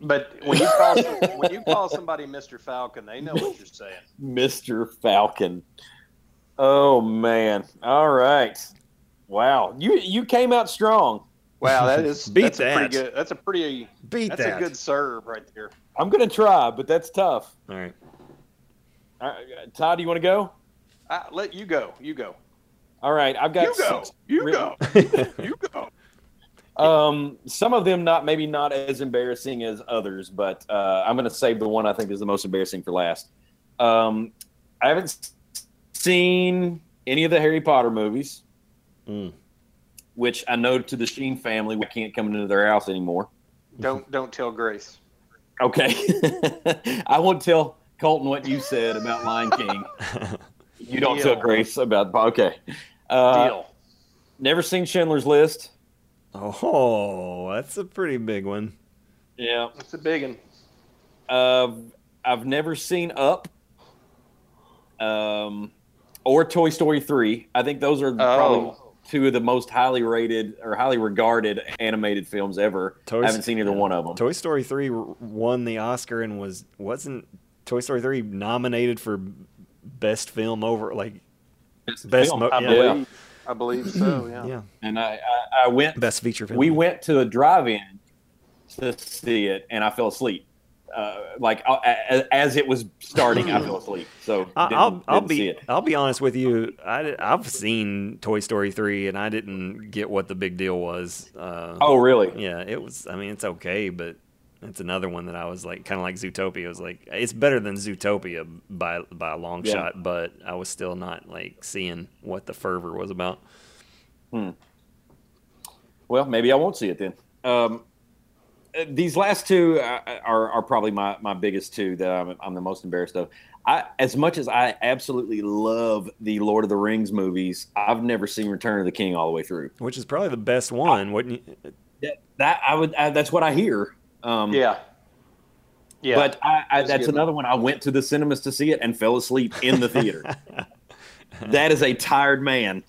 But when you call when you call somebody Mr. Falcon, they know what you're saying. Mr. Falcon. Oh man. All right. Wow. You you came out strong. Wow, that is Beat that's a pretty good. That's a pretty. Beat That's that. a good serve right there. I'm gonna try, but that's tough. All right. All right, Todd, do you want to go? I, let you go. You go. All right, I've got You go. six You written- go. You go. Um, some of them not maybe not as embarrassing as others, but uh, I'm going to save the one I think is the most embarrassing for last. Um, I haven't seen any of the Harry Potter movies, Mm. which I know to the Sheen family we can't come into their house anymore. Don't don't tell Grace. Okay, I won't tell Colton what you said about Lion King. You don't tell Grace about okay. Uh, Deal. Never seen Schindler's List. Oh, that's a pretty big one. Yeah. It's a big one. Uh, I've never seen Up, um, or Toy Story Three. I think those are probably Oh. Two of the most highly rated or highly regarded animated films ever. Toy- I haven't seen either one of them. Toy Story 3 won the Oscar and was wasn't Toy Story 3 nominated for best film over like best film, mo- I yeah. believe. I believe so. Yeah. yeah, And I, I, I went. best feature film. We went to a drive-in to see it, and I fell asleep. Uh, like uh, as it was starting, I fell asleep. So I- didn't, I'll I'll didn't be it. I'll be honest with you. I have seen Toy Story 3 and I didn't get what the big deal was. Uh, Oh, really? Yeah, it was. I mean, it's okay, but it's another one that I was like, kind of like Zootopia. I was like, it's better than Zootopia by by a long Yeah. shot, but I was still not like seeing what the fervor was about. Hmm. Well, maybe I won't see it then. Um, these last two uh, are, are probably my, my biggest two that I'm, I'm the most embarrassed of. I, as much as I absolutely love the Lord of the Rings movies, I've never seen Return of the King all the way through. Which is probably the best one, wouldn't you? That, that I would. I, that's what I hear. Um, Yeah. Yeah. But I, I, That's that's good another one. I went to the cinemas to see it and fell asleep in the theater. that is a tired man.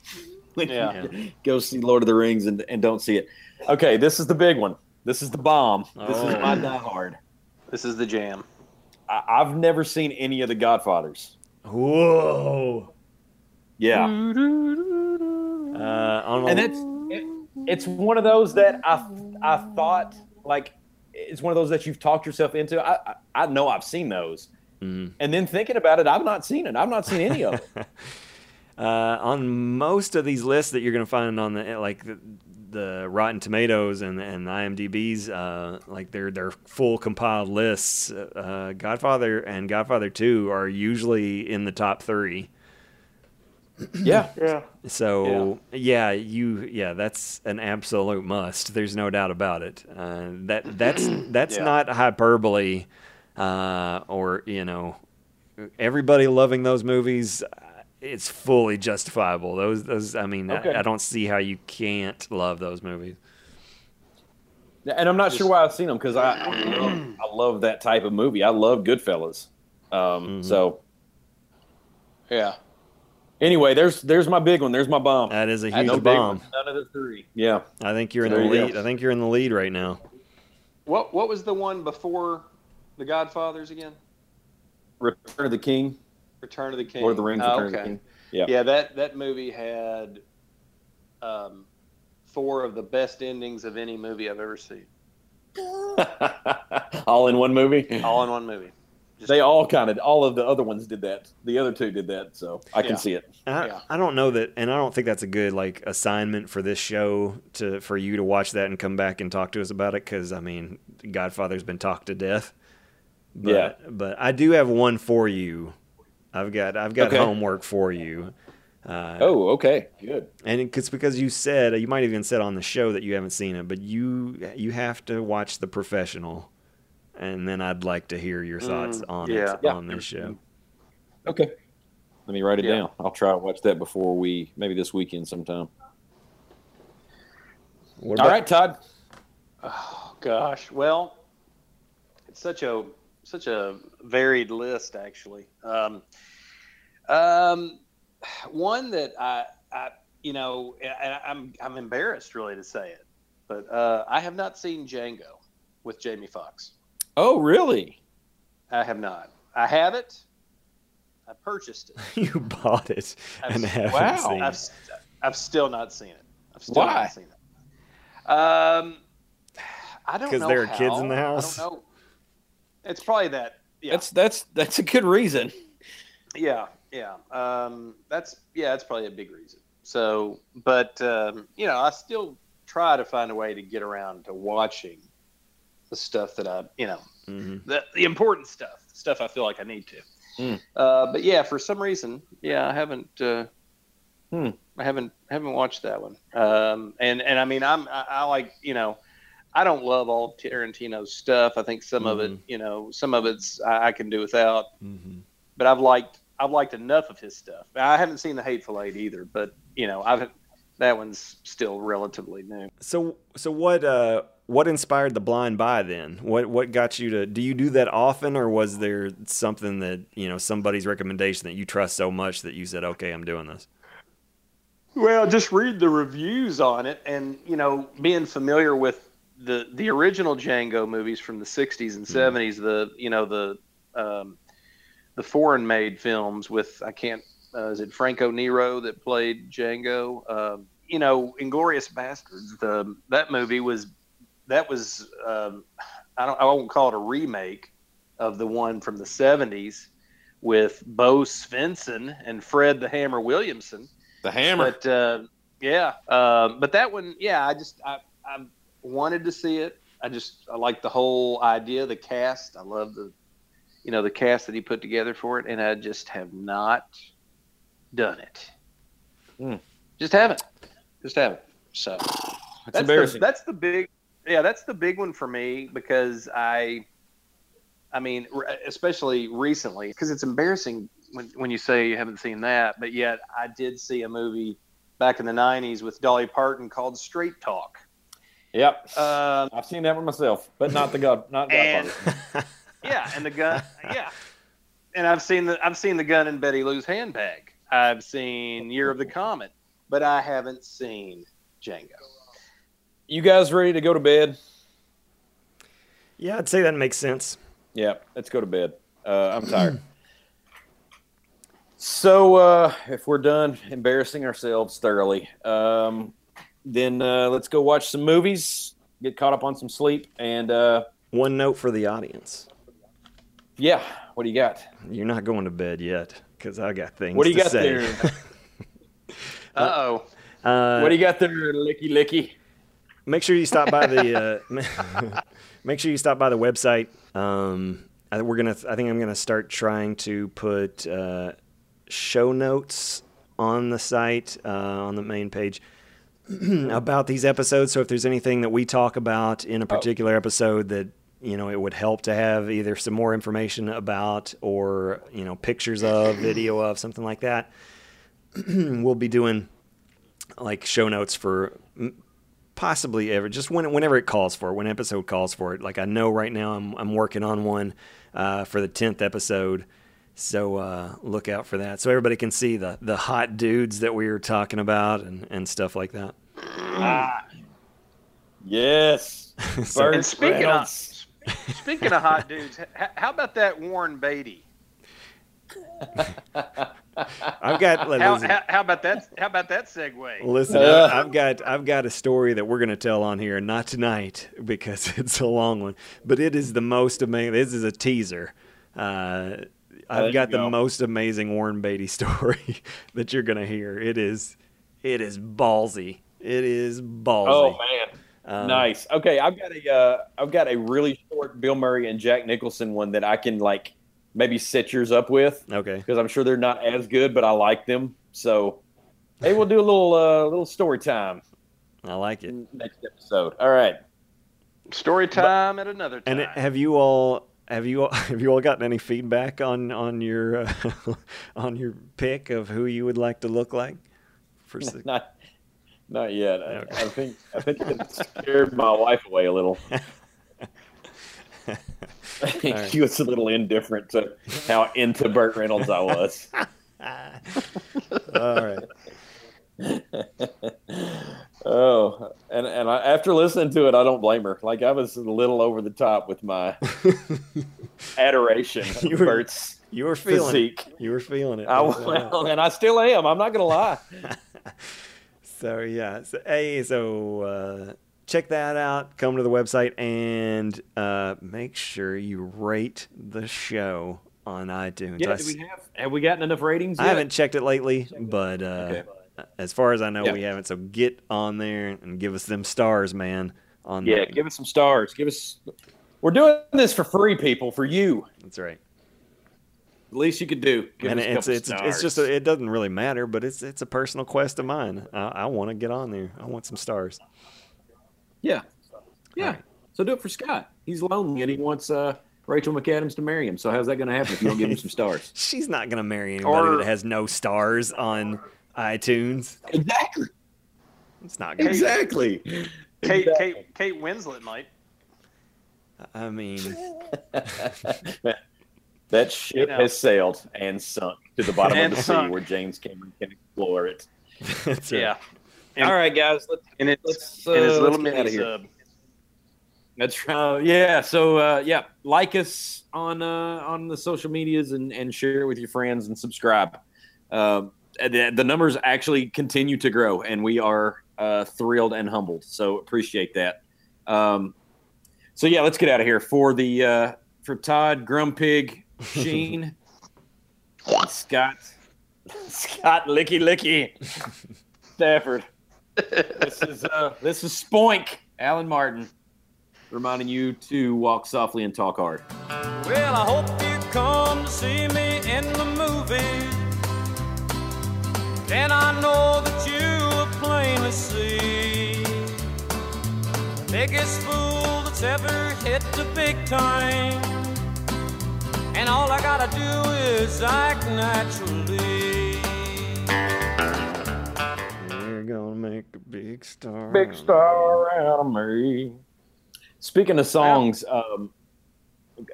When Yeah. you go see Lord of the Rings and, and don't see it. Okay, this is the big one. This is the bomb. This is Oh. my Die Hard. this is the jam. I, I've never seen any of the Godfathers. Whoa! Yeah, Uh, on and it's it, it's one of those that I I thought like it's one of those that you've talked yourself into. I I, I know I've seen those, Mhm. and then thinking about it, I've not seen it. I've not seen any of it. Uh, on most of these lists that you're going to find on the like the, the Rotten Tomatoes and and the IMDb's, uh, like their their full compiled lists, uh, Godfather and Godfather Two are usually in the top three. Yeah. Yeah. So yeah. you yeah that's an absolute must. There's no doubt about it. Uh, that that's that's Yeah. not hyperbole, uh, or you know, everybody loving those movies. It's fully justifiable. Those those I mean Okay. I, I don't see how you can't love those movies. And I'm not sure why I've seen them because I I love, I love that type of movie. I love Goodfellas. Um, So Yeah. anyway, there's there's my big one. There's my bomb. That is a huge big bomb. one. None of the three. Yeah. I think you're in There the you go. lead. I think you're in the lead right now. What What was the one before the Godfathers again? Return of the King. Return of the King. Lord of the Rings. Oh, Return of the. King. Yeah. Yeah, that that movie had um, four of the best endings of any movie I've ever seen, all in one movie. all in one movie. Just- They all kind of all of the other ones did that. The other two did that, so I can Yeah. see it. I, Yeah. I don't know that, and I don't think that's a good like assignment for this show to for you to watch that and come back and talk to us about it because I mean, Godfather's been talked to death. But, Yeah. but I do have one for you. I've got I've got Okay. homework for you. Uh, Oh, okay, good. and it's because you said you might even said on the show that you haven't seen it, but you you have to watch The Professional, and then I'd like to hear your thoughts on yeah. it Yeah. on this show. Okay, let me write it Yeah. down. I'll try to watch that before we maybe this weekend sometime. What All about- right, Todd. Oh gosh, well, it's such a such a varied list actually. Um, um, one that I, I you know, and I- I'm I'm embarrassed really to say it, but uh, I have not seen Django with Jamie Foxx. Oh, really? I have not. I have it. I purchased it. you bought it I've- and haven't Wow. seen I've, it. I've still not seen it. I've still Why? not seen it. Um, I don't know. Because there are kids in the house? I don't know. It's probably that. Yeah. That's that's that's a good reason. Yeah, yeah. Um, that's yeah, that's probably a big reason. So, but um, you know, I still try to find a way to get around to watching the stuff that I, you know, Mhm. the the important stuff, stuff I feel like I need to. Mm. Uh, but yeah, for some reason, yeah, I haven't. Uh, Hmm. I haven't haven't watched that one. Um, and and I mean, I'm I, I like you know. I don't love all Tarantino's stuff. I think some of it, Mhm. you know, some of it's I, I can do without Mhm. but I've liked I've liked enough of his stuff. I haven't seen the Hateful Eight either, but you know I've that one's still relatively new. So so what uh what inspired the blind buy then? What what got you to do you do that often or was there something that, you know, somebody's recommendation that you trust so much that you said, "Okay, I'm doing this." Well, just read the reviews on it, and you know, being familiar with the the original Django movies from the '60s and '70s, the you know the um, the foreign made films with I can't uh, is it Franco Nero that played Django? Um, you know, Inglorious Bastards. The that movie was that was um, I don't I won't call it a remake of the one from the '70s with Bo Svenson and Fred the Hammer Williamson. The hammer. But uh, yeah, uh, but that one, yeah, I just I, I wanted to see it. I just I like the whole idea, the cast. I love the, you know, the cast that he put together for it, and I just have not done it. Hmm. Just haven't. Just haven't. So That's the, embarrassing. that's the big, yeah, that's the big one for me because I, I mean, especially recently, because it's embarrassing when when you say you haven't seen that, but yet I did see a movie back in the '90s with Dolly Parton called Straight Talk. yep. Um, I've seen that one myself, but not the god, not Godfather. yeah, and the gun, yeah, and I've seen the I've seen the gun in Betty Lou's handbag. I've seen Year of the Comet, but I haven't seen Django. You guys ready to go to bed? Yeah, I'd say that makes sense. Yeah, let's go to bed. Uh, I'm tired. so, uh, if we're done embarrassing ourselves thoroughly, um, then uh, let's go watch some movies, get caught up on some sleep, and uh, One note for the audience. Yeah, what do you got? You're not going to bed yet cuz I got things What do you got say. there? Uh oh. Uh, what do you got there, Licky Licky? make sure you stop by the uh, make sure you stop by the website. Um, I, we're gonna. I think I'm gonna start trying to put uh, show notes on the site uh, on the main page about these episodes. So if there's anything that we talk about in a particular episode that you know it would help to have either some more information about or you know pictures of, video of, something like that. we'll be doing like show notes for possibly ever just when, whenever it calls for it, when episode calls for it. Like I know right now I'm I'm working on one uh, for the tenth episode, so uh, look out for that. So everybody can see the the hot dudes that we were talking about and and stuff like that. Yes. So- And speaking of Reynolds. Speaking of hot dudes, how about that Warren Beatty? I've got How, listen, how, how about that? How about that segue? listen Uh. I- I've got I've got a story that we're gonna tell on here, not tonight because it's a long one, but it is the most amazing. This is a teaser. Uh, I've you got the most amazing Warren Beatty story that you're gonna hear. It is, it is ballsy. It is ballsy. Oh man. Um, nice. Okay, I've got a uh, I've got a really short Bill Murray and Jack Nicholson one that I can like maybe set yours up with Okay. because I'm sure they're not as good, but I like them. So, hey, we'll do a little uh, little story time I like it. next episode. All right. Story time at another time. And have you all have you all have you all gotten any feedback on on your uh, on your pick of who you would like to look like? For s- Not not yet. I, Okay. I think I think it scared my wife away a little. right. she was a little indifferent to how into Burt Reynolds I was. all right. oh, and and I, after listening to it, I don't blame her. Like I was a little over the top with my adoration You were- Burt's You were feeling physique. it. You were feeling it. I, That's well, and I still am. I'm not gonna lie. So yeah, so, hey, so uh, check that out. Come to the website and uh, make sure you rate the show on iTunes. Yeah, I, do we have have we gotten enough ratings? I haven't checked it lately, but uh, Okay. as far as I know, Yeah. we haven't. So get on there and give us them stars, man. On Yeah, the- give us some stars. Give us. We're doing this for free, people, for you. that's right. The least you could do. Give and us it's couple it's stars. it's just a, it doesn't really matter, but it's it's a personal quest of mine. I, I want to get on there. I want some stars. yeah, yeah. All right. So do it for Scott. He's lonely and he wants uh, Rachel McAdams to marry him. So how's that going to happen if you don't give him some stars? She's not gonna marry anybody Or- that has no stars on iTunes. Exactly. It's not gonna. Exactly. Kate, Kate, Kate Winslet might. I mean, that ship You know. has sailed and sunk to the bottom of the sunk. sea where James Cameron can explore it. that's right. Yeah. And- All right, guys. Let's, And it's let's, and his uh, little let's get outta mini here. sub. That's right. yeah. So uh, yeah, like us on uh, on the social medias and, and share it with your friends and subscribe. Um, and the, the numbers actually continue to grow, and we are uh, thrilled and humbled. So appreciate that. Um, so yeah, let's get out of here for the uh, for Todd Grumpig Sheen Scott Scott Licky Licky Stafford. This is uh, this is Spoink Alan Martin reminding you to walk softly and talk hard. Well, I hope you come to see me in the movie. Then I know that you will plainly see the biggest fool that's ever hit the big time. And all I gotta do is act naturally. We're gonna make a big star. Big star out of me. Speaking of songs, um,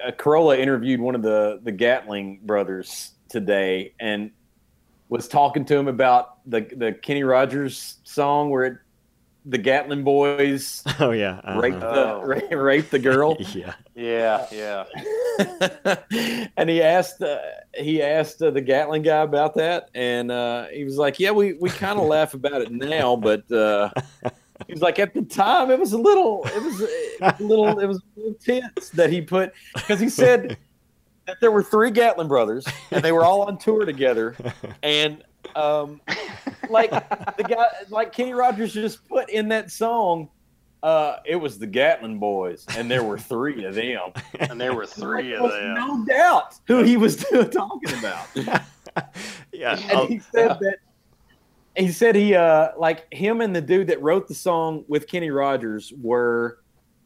uh, Carolla interviewed one of the the Gatlin brothers today and was talking to him about the the Kenny Rogers song where it, the Gatlin boys Oh yeah. uh-huh. raped the Oh. ra- raped the girl. Yeah. Yeah, yeah. and he asked uh, he asked uh, the Gatlin guy about that, and uh, he was like, "Yeah, we we kind of laugh about it now, but uh, he was like, at the time, it was a little, it was, it was a little, it was a little tense that he put because he said." that there were three Gatlin brothers, and they were all on tour together, and um, like the guy, like Kenny Rogers just put in that song. Uh, it was the Gatlin boys, and there were three of them. and there were three of them. No doubt who he was talking about. yeah. and he said that he said he uh like him and the dude that wrote the song with Kenny Rogers were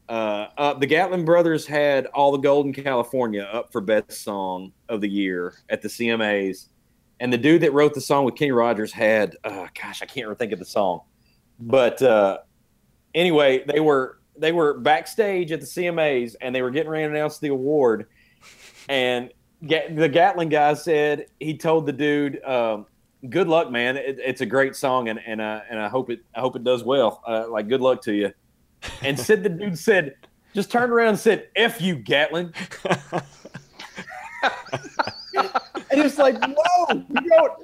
uh, uh the Gatlin brothers had all the Gold in California up for best song of the year at the CMAs and the dude that wrote the song with Kenny Rogers had uh gosh I can't think of the song but uh anyway they were they were backstage at the CMAs and they were getting ready to announce the award and the Gatlin guy said he told the dude, um, "Good luck, man. It, it's a great song, and and uh, and I hope it I hope it does well. Uh, like good luck to you." And said the dude said, just turned around and said, "F you, Gatlin." and it's like, whoa, you know.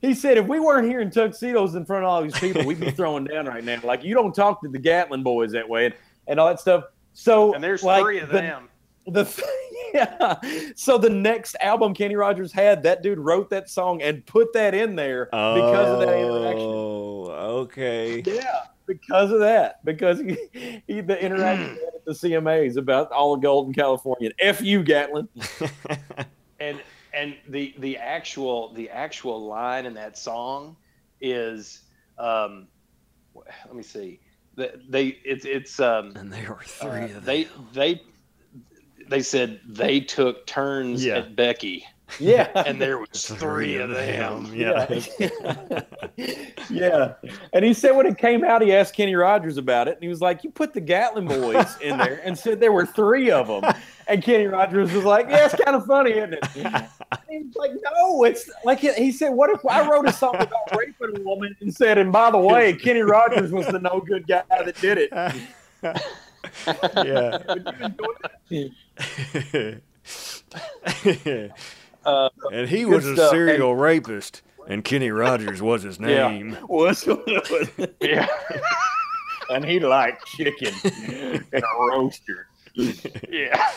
He said, if we weren't here in tuxedos in front of all these people, we'd be throwing down right now. Like, you don't talk to the Gatlin boys that way and, and all that stuff. So, And there's like, three of the- them. the yeah. So the next album Kenny Rogers had, that dude wrote that song and put that in there because of that interaction. Oh, okay. Yeah, because of that. Because he, he the interaction at the CMAs about all of Gold in California. F you, Gatlin. and and the the actual the actual line in that song is um let me see they, they it's it's um and there were three uh, of them. they they they said they took turns Yeah. at Becky Yeah. and there was three of them Yeah. Yeah. yeah. And he said when it came out, he asked Kenny Rogers about it. And he was like, You put the Gatlin boys in there and said there were three of them. And Kenny Rogers was like, Yeah, it's kind of funny, isn't it? He's like, No, it's like he said, What if I wrote a song about raping a woman and said, And by the way, Kenny Rogers was the no good guy that did it? yeah. Uh, and he was a stuff. serial rapist, and Kenny Rogers was his Yeah. name. Was, was. yeah And he liked chicken and a roaster. yeah